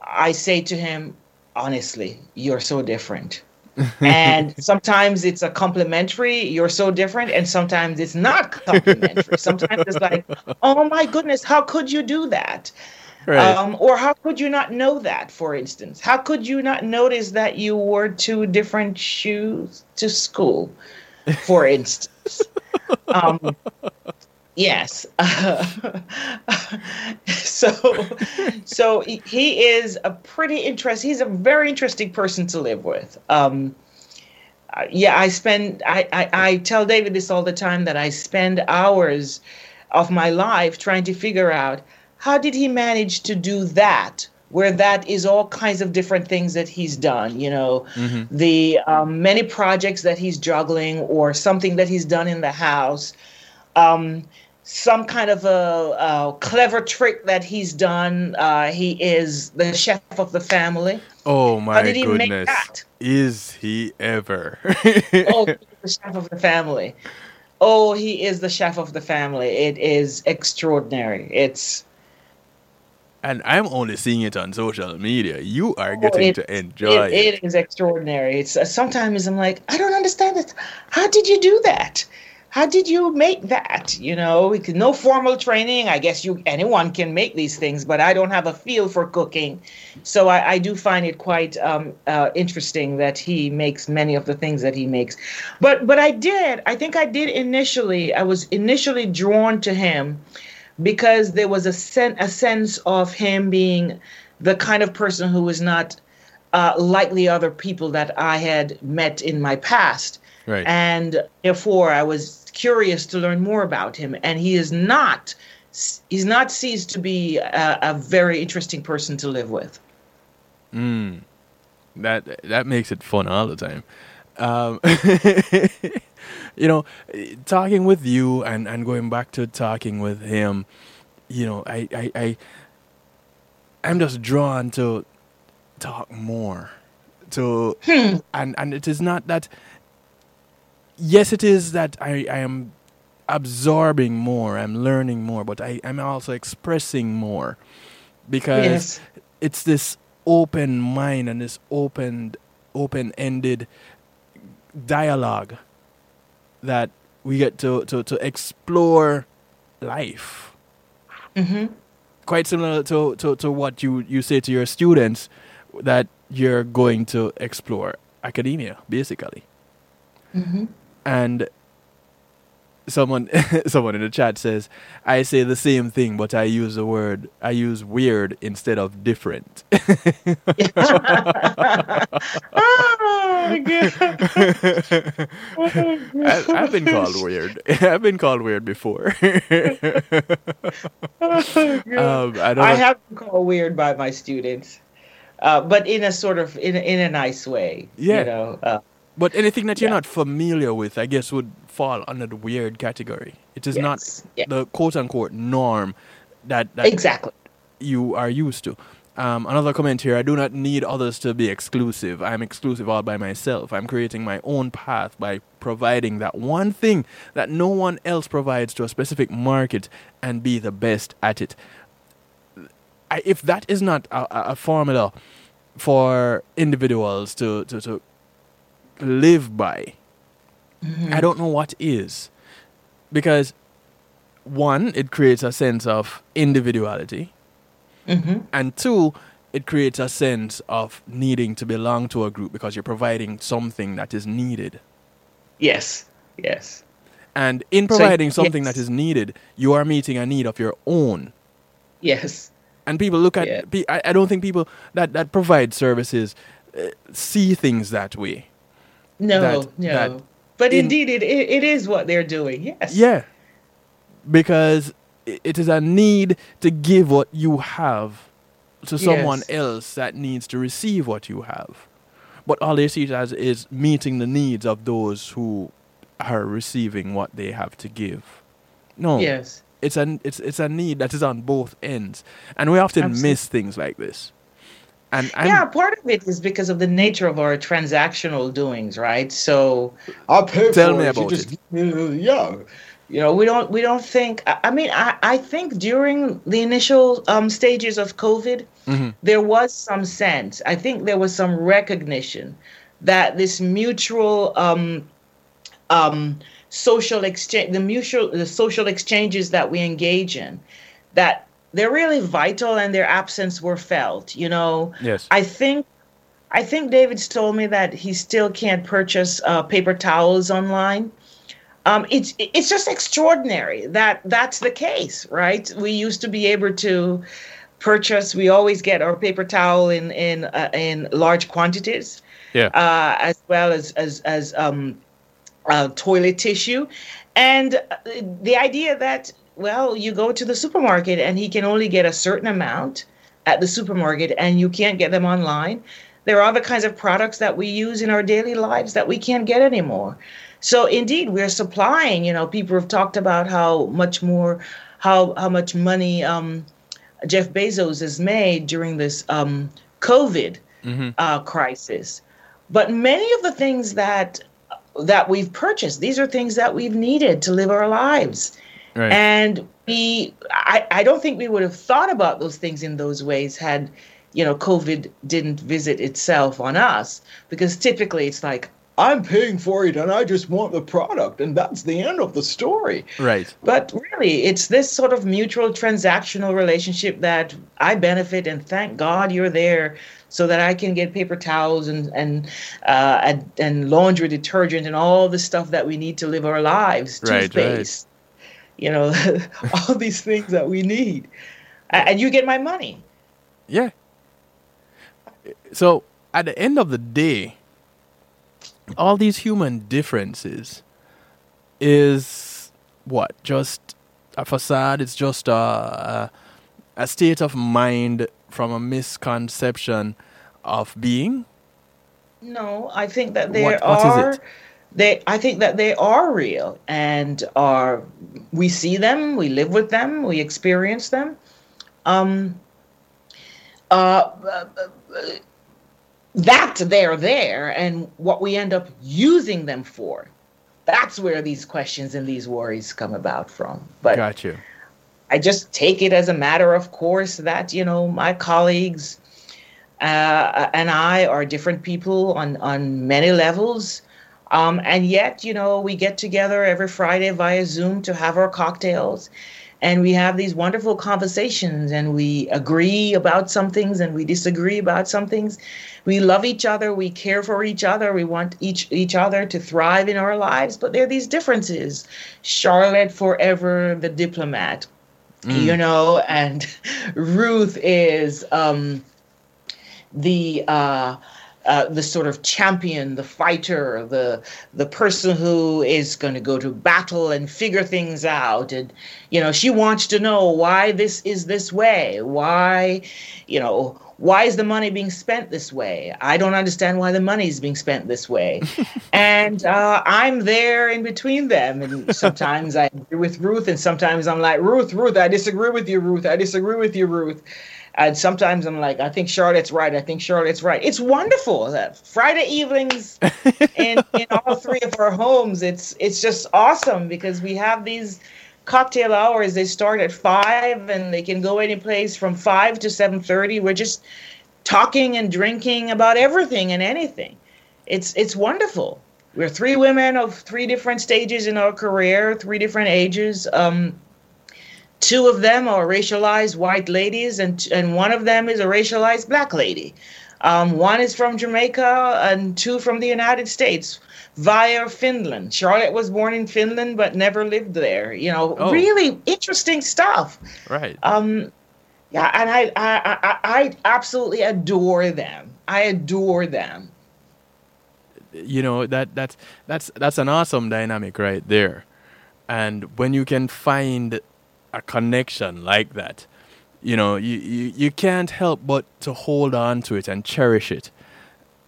i say to him honestly you're so different. And sometimes it's a complimentary you're so different and sometimes it's not complimentary. Sometimes it's like oh my goodness how could you do that right. um, or how could you not know that for instance how could you not notice that you wore two different shoes to school for instance um, Yes. so, so he is a pretty interesting. He's a very interesting person to live with. Um, uh, yeah, I spend. I, I I tell David this all the time that I spend hours of my life trying to figure out how did he manage to do that where that is all kinds of different things that he's done you know mm-hmm. the um, many projects that he's juggling or something that he's done in the house um, some kind of a, a, clever trick that he's done. Uh, he is the chef of the family.
Oh my goodness! Is he ever?
oh, the chef of the family. Oh, he is the chef of the family. It is extraordinary. It's.
And I'm only seeing it on social media. You are oh, getting oh, to enjoy it,
it. It is extraordinary. It's uh, sometimes I'm like, I don't understand it. How did you do that? how did you make that you know no formal training i guess you anyone can make these things but i don't have a feel for cooking so i, I do find it quite um, uh, interesting that he makes many of the things that he makes but but i did i think i did initially i was initially drawn to him because there was a, sen- a sense of him being the kind of person who was not uh, like the other people that i had met in my past
Right.
And therefore, I was curious to learn more about him, and he is not he's not ceased to be a, a very interesting person to live with.
Mm. That that makes it fun all the time. Um, you know, talking with you and, and going back to talking with him, you know, I, I, I I'm just drawn to talk more. To hmm. and and it is not that yes it is that I, I am absorbing more, I'm learning more, but I, I'm also expressing more. Because
Yes.
it's this open mind and this open open ended dialogue that we get to, to, to explore life.
hmm
Quite similar to, to, to what you, you say to your students that you're going to explore academia, basically.
hmm
And someone someone in the chat says, I say the same thing, but I use the word I use weird instead of different.
Oh.
I, I've been called weird. I've been called weird before. um, I don't
I have been called weird by my students, uh, but in a sort of in in a nice way.
Yeah.
You know. Uh,
but anything that you're
Yeah.
not familiar with, I guess, would fall under the weird category. It is
Yes,
not
yeah.
the quote unquote norm that, that
exactly.
you are used to. Um, another comment here I do not need others to be exclusive. I'm exclusive all by myself. I'm creating my own path by providing that one thing that no one else provides to a specific market and be the best at it. I, if that is not a, a a formula for individuals to, to, to live by, I don't know what is. Because, one, it creates a sense of individuality
hmm
and two it creates a sense of needing to belong to a group because you're providing something that is needed
Yes. Yes.
and in
So,
providing something
yes.
that is needed you are meeting a need of your own
Yes.
and people look at
Yeah.
I, I don't think people that, that provide services uh, see things that way
No.
That-
no.
that
but
in-
indeed, it, it it is what they're doing. Yes.
yeah because it is a need to give what you have to someone
Yes.
else that needs to receive what you have. But all they see it as is meeting the needs of those who are receiving what they have to give. No,
Yes.
it's an it's it's a need that is on both ends, and we often
Absolutely.
miss things like this. And I'm,
yeah, part of it is because of the nature of our transactional doings, right? So I'll pay
Tell
for
me
it.
about
you just,
it.
yeah. You know, we don't we don't think. I I mean, I, I think during the initial um, stages of COVID,
Mhm.
there was some sense. I think there was some recognition that this mutual um, um, social exchange, the mutual, the social exchanges that we engage in, that they're really vital and their absence were felt. You know,
yes,
I think I think David's told me that he still can't purchase uh, paper towels online. Um, it's it's just extraordinary that that's the case, right? We used to be able to purchase. We always get our paper towel in in uh, in large quantities,
yeah,
uh, as well as as as um, uh, toilet tissue, and uh, the idea that well, you go to the supermarket and he can only get a certain amount at the supermarket, and you can't get them online. There are other kinds of products that we use in our daily lives that we can't get anymore. So indeed, we're supplying. You know, people have talked about how much more, how how much money um, Jeff Bezos has made during this um, COVID
Mhm.
uh, crisis. But many of the things that that we've purchased, these are things that we've needed to live our lives.
Right,
And we, I, I don't think we would have thought about those things in those ways had, you know, COVID didn't visit itself on us. Because typically it's like, I'm paying for it and I just want the product, and that's the end of the story.
right,
But really, it's this sort of mutual transactional relationship that I benefit, and thank God you're there, so that I can get paper towels and and uh, and, and laundry detergent and all the stuff that we need to live our lives,
Right, right.
You know, all these things that we need, and you get my money.
yeah. So at the end of the day, all these human differences is what just a facade it's just a, a, state of mind from a misconception of being?
No, I think that there
What- what is
are
it?
They I think that they are real and are we see them, we live with them, we experience them. Um uh, that they're there and what we end up using them for. That's where these questions and these worries come about from. But
Got you.
I just take it as a matter of course that you know my colleagues uh, and I are different people on on many levels, um, and yet you know we get together every Friday via Zoom to have our cocktails, and we have these wonderful conversations, and we agree about some things and we disagree about some things. We love each other, we care for each other, we want each each other to thrive in our lives, but there are these differences. Charlotte forever the diplomat you know and ruth is um the uh uh, the sort of champion, the fighter, the the person who is going to go to battle and figure things out, and you know she wants to know why this is this way, why, you know, why is the money being spent this way? I don't understand why the money is being spent this way, and uh, I'm there in between them, and sometimes I agree with Ruth, and sometimes I'm like Ruth, Ruth, I disagree with you, Ruth, I disagree with you, Ruth. And sometimes I'm like, I think Charlotte's right. I think Charlotte's right. It's wonderful that Friday evenings in, in all three of our homes. It's it's just awesome because we have these cocktail hours. They start at five and they can go any place from five to seven thirty. We're just talking and drinking about everything and anything. It's it's wonderful. We're three women of three different stages in our career, three different ages. Um, two of them are racialized white ladies, and and one of them is a racialized black lady. Um, one is from Jamaica, and two from the United States via Finland. Charlotte was born in Finland but never lived there. You know,
Oh.
really interesting stuff.
Right.
Um, yeah, and I, I, I, I absolutely adore them. I adore them.
you know that that's that's that's an awesome dynamic right there and when you can find a connection like that. You know you, you, you can't help but to hold on to it and cherish it.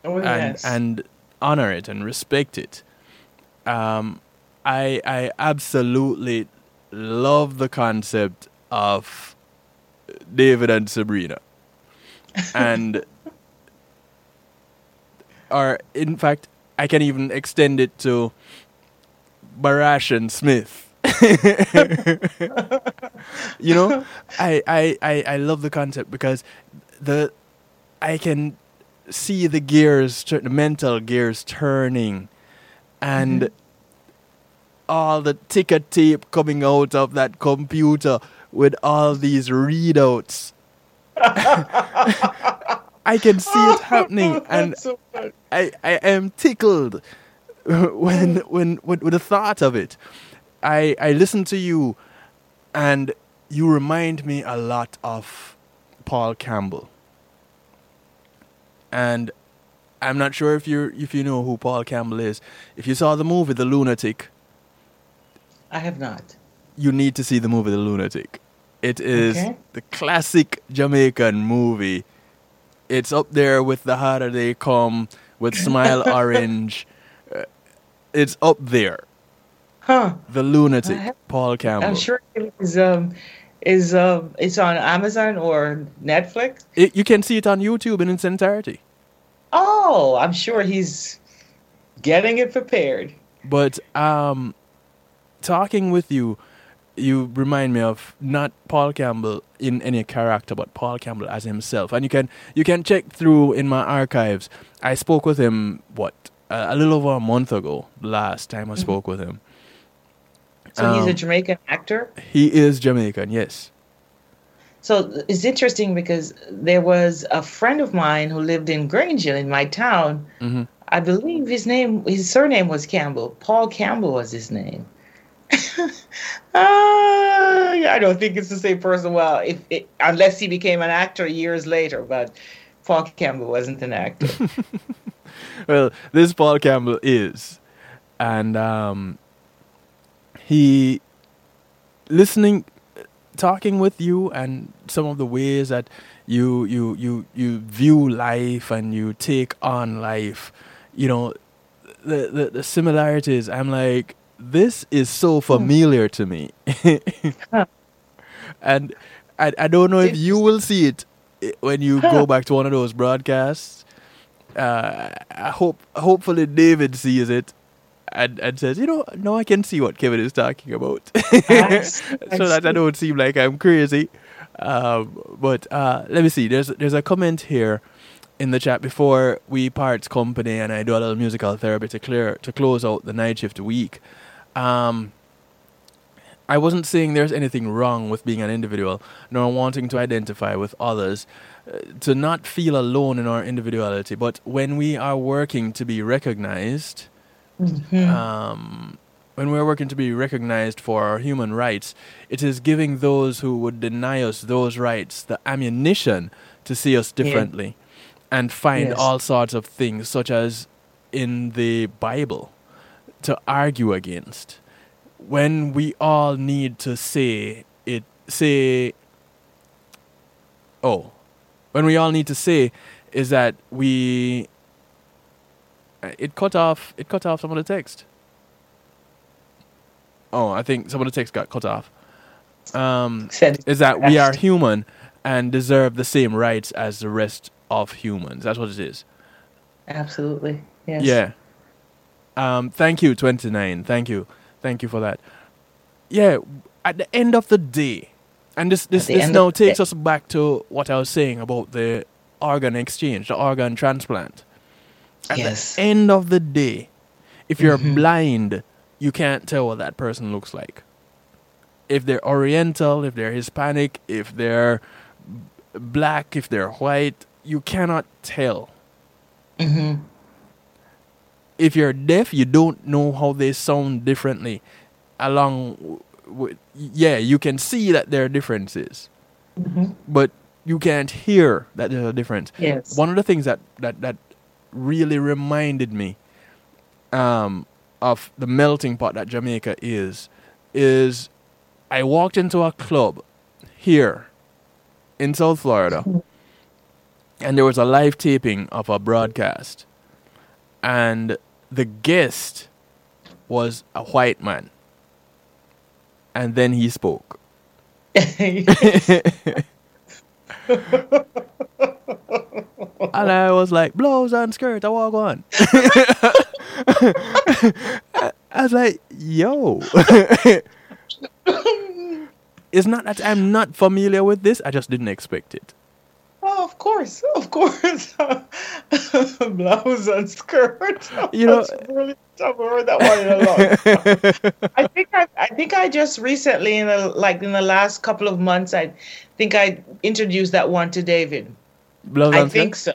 Oh,
and and honor it and respect it. Um i i absolutely love the concept of david and subrena. And or in fact i can even extend it to barash and smith you know I, I i i love the concept because the i can see the gears the mental gears turning and mm-hmm. all the ticker tape coming out of that computer with all these readouts i can see it happening and
so.
I, I am tickled when when with, with the thought of it. I I listen to you, and you remind me a lot of Paul Campbell. And I'm not sure if you if you know who Paul Campbell is. If you saw the movie The Lunatic,
I have not.
you need to see the movie The Lunatic. It is
Okay.
the classic Jamaican movie. It's up there with The Harder They Come, with Smile Orange. Uh, It's up there.
Huh.
The Lunatic,
have-
Paul Campbell.
I'm sure it is um is um it's on Amazon or Netflix.
It- you can see it on YouTube in its entirety.
Oh, I'm sure he's getting it prepared.
But um, talking with you, you remind me of not Paul Campbell in any character, but Paul Campbell as himself. And you can you can check through in my archives. I spoke with him what uh, a little over a month ago. Last time I spoke with him.
So he's a
Um,
Jamaican actor.
He is Jamaican, yes.
So it's interesting because there was a friend of mine who lived in Grangeville in my town.
Mhm.
I believe his name, his surname was Campbell. Paul Campbell was his name. Ah, I don't think it's the same person. Well, if it, unless he became an actor years later, but Paul Campbell wasn't an actor.
well, this Paul Campbell is, and um, he listening, talking with you, and some of the ways that you you you you view life and you take on life, you know, the the, the similarities. I'm like, this is so familiar to me,
Huh.
and I I don't know if you will see it when you
Huh.
go back to one of those broadcasts. Uh, I hope hopefully David sees it. And, and says, you know, now I can see what Kevin is talking about, so that I don't seem like I'm crazy. Um, but uh, let me see. There's there's a comment here in the chat before we part company, and I do a little musical therapy to clear to close out the night shift week. Um, I wasn't saying there's anything wrong with being an individual, nor wanting to identify with others, uh, to not feel alone in our individuality. But when we are working to be recognized, um, when we're working to be recognized for our human rights, it is giving those who would deny us those rights the ammunition to see us differently and find
Yes.
all sorts of things, such as in the Bible, to argue against. When we all need to say it, say, oh, when we all need to say is that we it cut off it cut off some of the text. Oh, I think some of the text got cut off. Um,
Said
is that we are human and deserve the same rights as the rest of humans. That's what it is.
absolutely. Yes.
Yeah. Um, thank you, 29. Thank you. Thank you for that. Yeah, at the end of the day, and this, this, this now takes us back to what I was saying about the organ exchange, the organ transplant. At
Yes.
the end of the day, if you're
Mhm.
blind, you can't tell what that person looks like. If they're Oriental, if they're Hispanic, if they're black, if they're white, you cannot tell
hmm
if you're deaf, you don't know how they sound differently. Along with, yeah, you can see that there are differences,
hmm
but you can't hear that there's a difference.
Yes.
One of the things that, that, that really reminded me um, of the melting pot that Jamaica is, is I walked into a club here in South Florida, and there was a live taping of a broadcast, and the guest was a white man, and then he spoke. and I was like, blouse and skirt, I walk on. I was like, yo. it's not that I'm not familiar with this, I just didn't expect it.
Oh, of course, of course. Blouse and skirt.
You know-
really I've heard that one in a long. I think I, I think I just recently, in the like in the last couple of months, I think I introduced that one to David. I think so.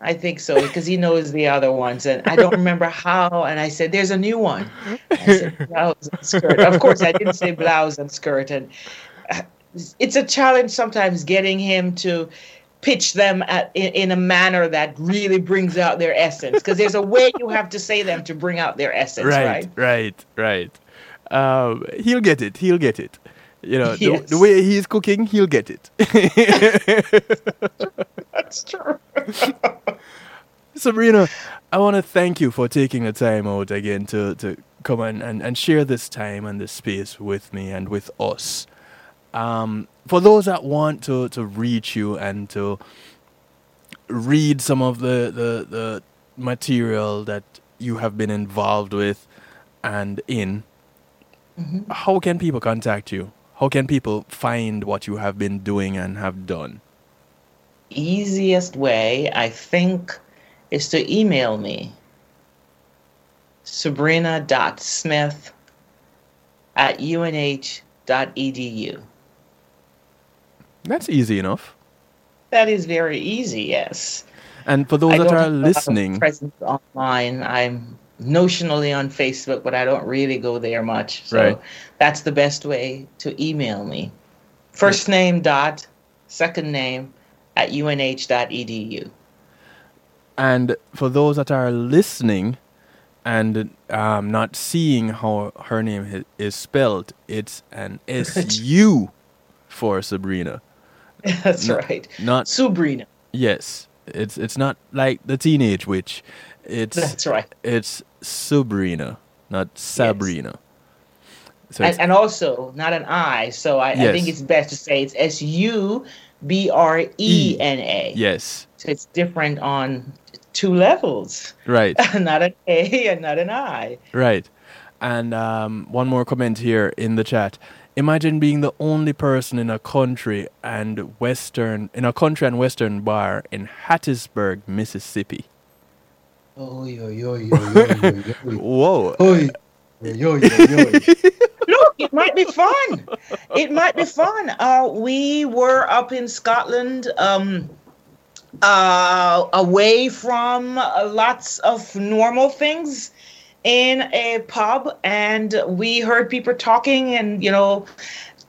I think so because he knows the other ones, and I don't remember how. And I said, "There's a new one." I said, "Blouse and skirt." Of course, I didn't say blouse and skirt, and uh, it's a challenge sometimes getting him to pitch them at, in, in a manner that really brings out their essence. Because there's a way you have to say them to bring out their essence, right?
right, right, right. Um, he'll get it. He'll get it. You know, the,
Yes.
the way he's cooking, he'll get it.
That's true.
Subrena, I want to thank you for taking the time out again to, to come and, and, and share this time and this space with me and with us. Um, for those that want to, to reach you and to read some of the, the, the material that you have been involved with and in,
Mhm.
how can people contact you? How can people find what you have been doing and have done?
Easiest way, I think, is to email me. Subrena.smith at unh.edu.
That's easy enough.
That is very easy, yes.
And for those
I
that are
have a lot of
listening,
presence online. I'm notionally on Facebook, but I don't really go there much. So
Right.
that's the best way to email me. First name dot second name at unh.edu.
And for those that are listening and um, not seeing how her name is spelled, it's an S U for Subrena.
That's right.
Not
Sabrina.
yes. It's it's not like the teenage witch. It's
That's right.
it's Subrena, not Sabrina. So
And, and also not an I, so I, I think it's best to say it's S U B R E N A.
yes,
So it's different on two levels.
right.
not an A and not an I.
Right. And um, one more comment here in the chat. Imagine being the only person in a country and western in a country and western bar in Hattiesburg, Mississippi.
Oy, oy, oy, oy, oy, oy,
Whoa.
Look, it might be fun. It might be fun. Uh, we were up in Scotland, um, uh, away from uh, lots of normal things in a pub, and we heard people talking. And you know,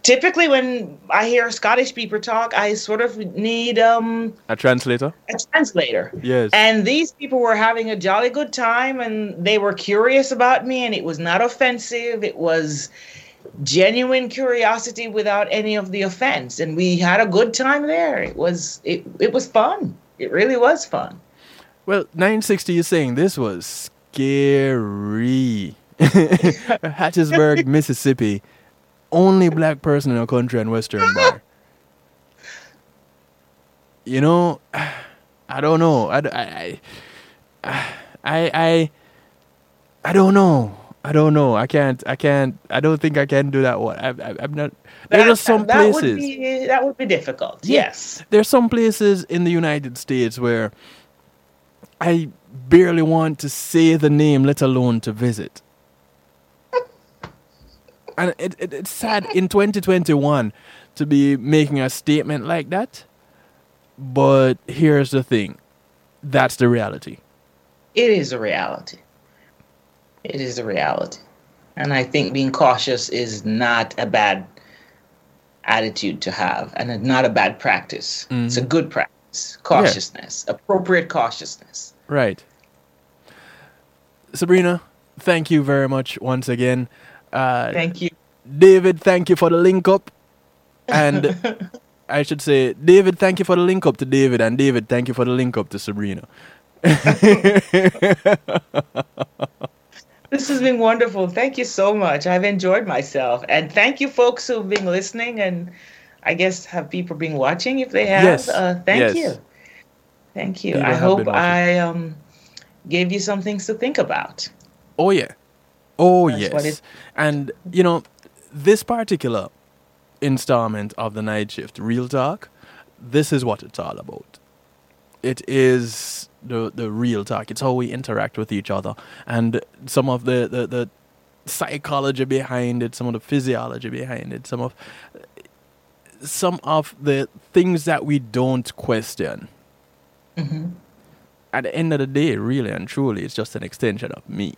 typically when I hear Scottish people talk, I sort of need um,
A translator?
a translator.
Yes.
And these people were having a jolly good time and they were curious about me and it was not offensive. It was genuine curiosity without any of the offense. And we had a good time there. It was it it was fun. It really was fun.
Well, 960 is saying this was scary. Hattiesburg, Mississippi. Only black person in a country and western bar. You know, I don't know. I, I, I, I, I don't know. I don't know. I can't. I can't. I don't think I can do that one. I, I, I'm not. There are
That-
some
that Would
places.
be, that would be difficult.
Yeah.
Yes.
There's some places in the United States where I barely want to say the name, let alone to visit. And it, it, it's sad in 2021 to be making a statement like that. But here's the thing that's the reality.
It is a reality. It is a reality. And I think being cautious is not a bad attitude to have and not a bad practice. It's a mm-hmm. good practice. Cautiousness, appropriate cautiousness.
Right. Subrena, thank you very much once again. Uh,
Thank you.
David, thank you for the link up. And I should say, David, thank you for the link up to David. And David, thank you for the link up to Subrena.
This has been wonderful. Thank you so much. I've enjoyed myself. And thank you, folks who've been listening. And I guess have people been watching if they have.
Yes.
Uh, thank
Yes.
you. Thank you.
People
I hope. I um, gave you some things to think about.
Oh, yeah. Oh,
That's
yes. And, you know, this particular installment of the night shift, Real Talk, this is what it's all about. It is the the real talk. It's how we interact with each other, and some of the, the, the psychology behind it, some of the physiology behind it, some of some of the things that we don't question.
Mm-hmm.
At the end of the day, really and truly, it's just an extension of me.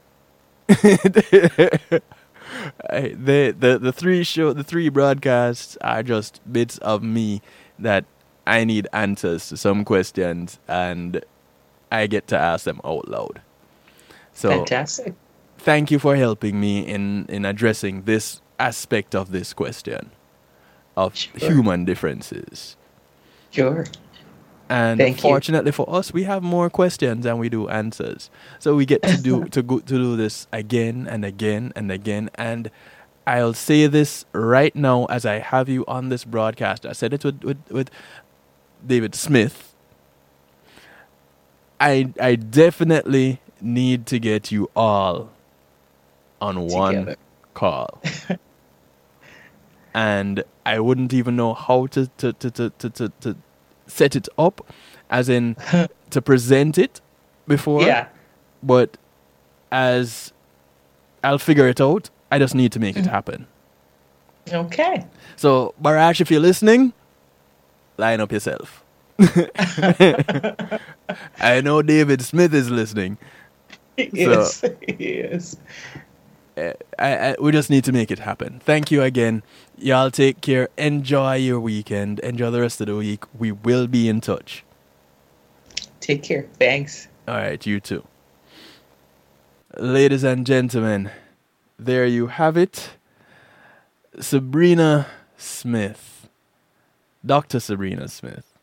I- the, the the three show the three broadcasts are just bits of me that I need answers to some questions and I get to ask them out loud. So
Fantastic.
thank you for helping me in, in addressing this aspect of this question of
Sure.
human differences.
Sure.
And
Thank you.
fortunately for us, we have more questions than we do answers. So we get to do to go to do this again and again and again. And I'll say this right now as I have you on this broadcast. I said it with with, with David Smith. I I definitely need to get you all on one call. and I wouldn't even know how to to, to, to, to, to, to set it up, as in to present it before.
Yeah.
But as I'll figure it out, I just need to make it happen.
Okay.
So, Barash, if you're listening, line up yourself. I know David Smith is listening.
Yes. yes.
I, I, we just need to make it happen. Thank you again. Y'all take care. Enjoy your weekend. Enjoy the rest of the week. We will be in touch.
Take care. Thanks.
All right, you too. Ladies and gentlemen, there you have it. Subrena Smith. Dr. Subrena Smith.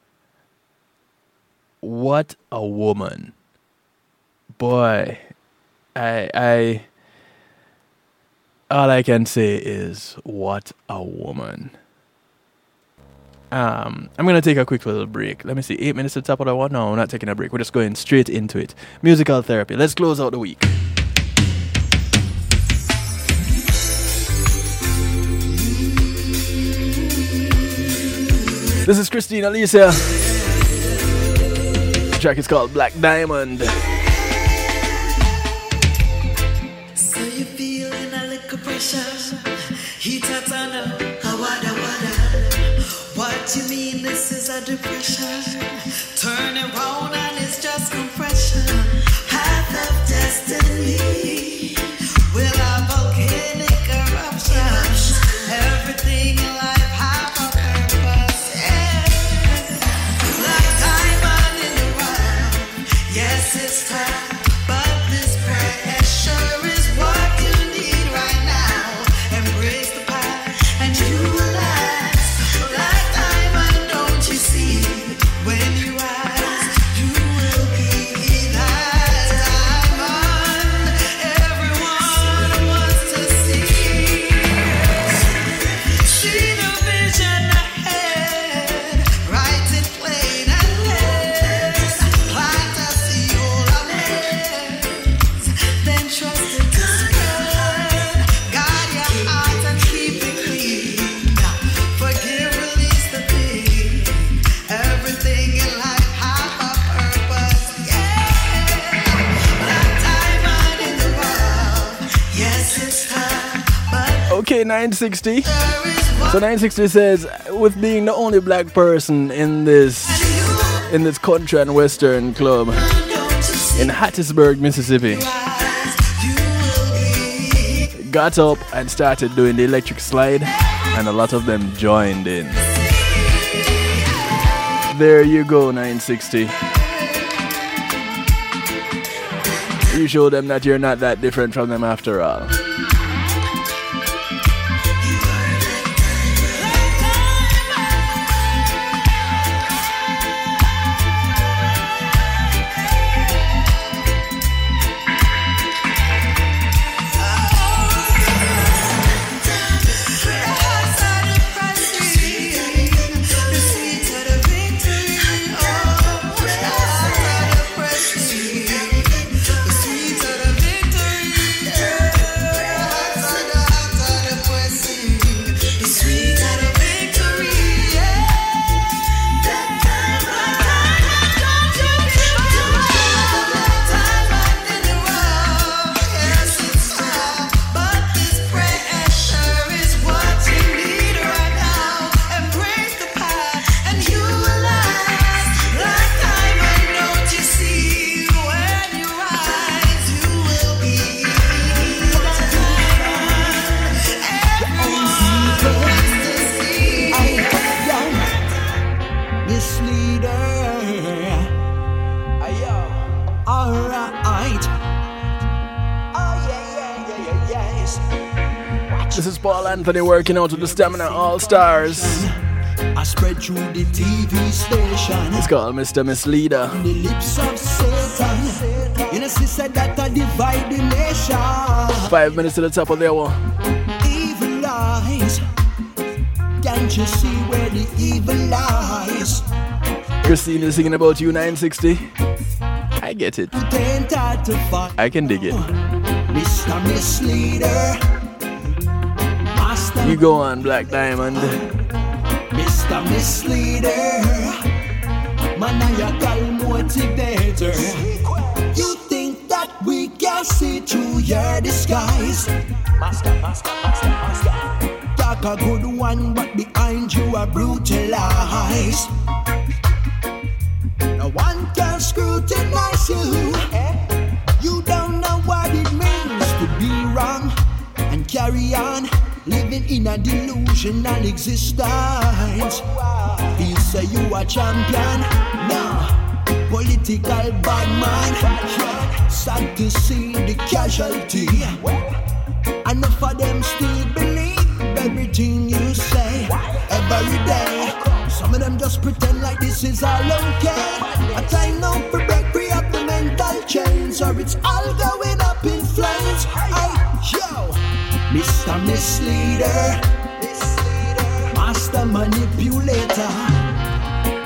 What a woman. Boy, I I all I can say is what a woman. Um, I'm gonna take a quick little break. Let me see, eight minutes to top of the one. No, we're not taking a break. We're just going straight into it. Musical therapy. Let's close out the week. This is Christine Alicia. The track is called Black Diamond.
So pressure? Heat at on a wada wada. What you mean this is a depression? Turn around and it's just compression. Path of destiny
Okay, 960.
there is one.
So 960 says, with being the only black person in this in this country and western club in Hattiesburg, Mississippi, got up and started doing the electric slide, and a lot of them joined in. There you go, 960. You show them that you're not that different from them after all. Anthony working out with the Stamina All Stars.
I spread through the TV station.
It's called Mr. Misleader.
the lips of Satan. You know, she said that I divide the nation.
Five minutes to the top of the hour.
Evil lies. Can't you see where the evil lies?
Christine is singing about you 960. I get it.
It ain't hard to find.
I can dig it.
Mr. Misleader. Master
You go on, Black Diamond.
Mr. Misleader, maniacal motivator. You think that we can see through your disguise? Master, master, master, master. Talk a good one, but behind you are brutalized. No one can scrutinize you. You don't know what it means to be wrong and carry on living in a delusional existence. Feel say you a champion, no political bad man. Sad to see the casualty. Enough of them still believe everything you say every day. Some of them just pretend like this is all okay. A time now for break free up the mental chains, or it's all going up in flames. Hey, yo, Mr. Misleader, Master Manipulator.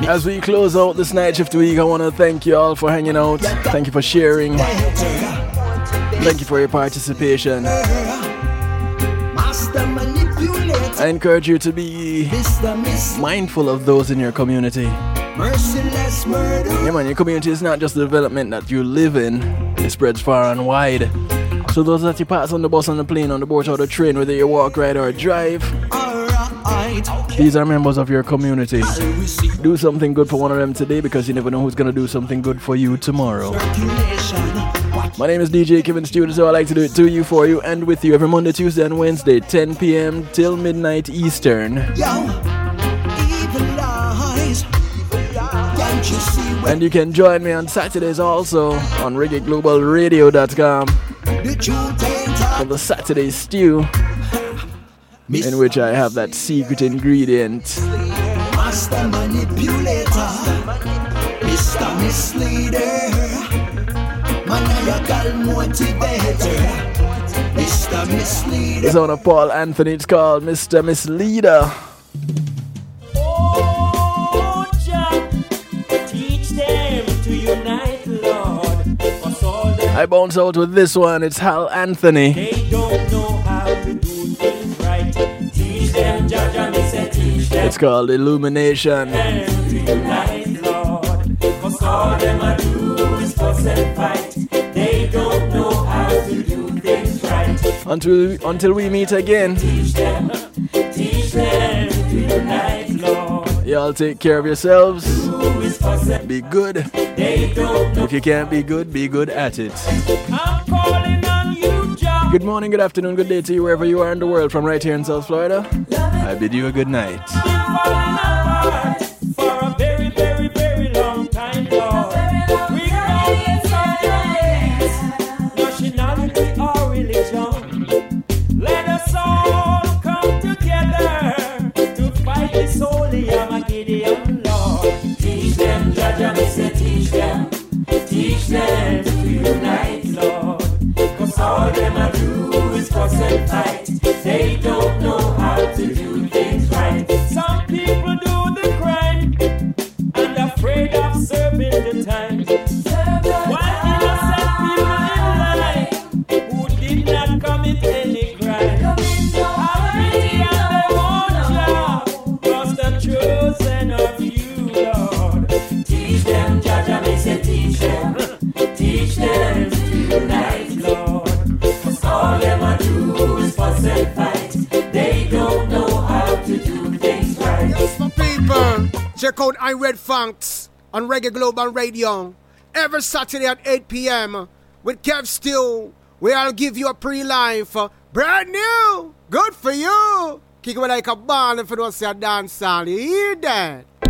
As we close out this night shift week, I want to thank you all for hanging out. Thank you for sharing. Thank you for your participation. I encourage you to be mindful of those in your community. Yeah, man, your community is not just the development that you live in, it spreads far and wide. So, those that you pass on the bus, on the plane, on the boat, or the train, whether you walk, ride, or drive, these are members of your community. Do something good for one of them today because you never know who's gonna do something good for you tomorrow. My name is DJ Kevin Stewart, so I like to do it to you, for you, and with you every Monday, Tuesday, and Wednesday, 10 p.m. till midnight Eastern.
Yo, evil eyes. Can't you see when
And you can join me on Saturdays also on ReggaeGlobalRadio.com
the truth ain't
for the Saturday stew, in which I have that secret ingredient.
Master manipulator, Mr. Misleader, maniacal motivator, Mr. Misleader.
It's on a Paul Anthony, it's called Mr. Misleader. I bounce out with this one, it's Hal Anthony.
they don't know how to do things right. Teach them, Jah, Jah, me say, teach them
It's called Illumination.
to unite, Lord. 'Cause all them a do is fuss and fight. They don't know how to do things right.
Until until we meet again,
Teach them, teach them to unite, Lord.
Y'all take care of yourselves.
Who is fuss and
Be good.
they don't know.
If you can't be good, be good at it.
I'm calling on you, Jah.
Good morning, good afternoon, good day to you wherever you are in the world from right here in South Florida. I bid you a good night.
Out I Red Funks on Reggae Global Radio every Saturday at 8 p.m. with Kev Stew, where I'll give you a pre-life, uh, brand new, good for you. Kick it like a ball if you don't say a dance song. You hear that?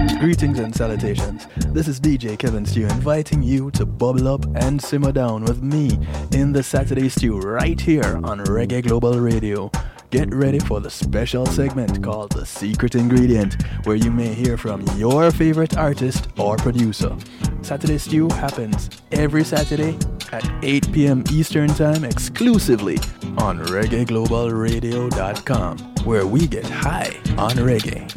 Greetings and salutations. This is DJ Kevin Stew inviting you to bubble up and simmer down with me in the Saturday Stew right here on Reggae Global Radio. Get ready for the special segment called The Secret Ingredient, where you may hear from your favorite artist or producer. Saturday Stew happens every Saturday at 8 p.m. Eastern Time exclusively on ReggaeGlobalRadio.com, where we get high on reggae.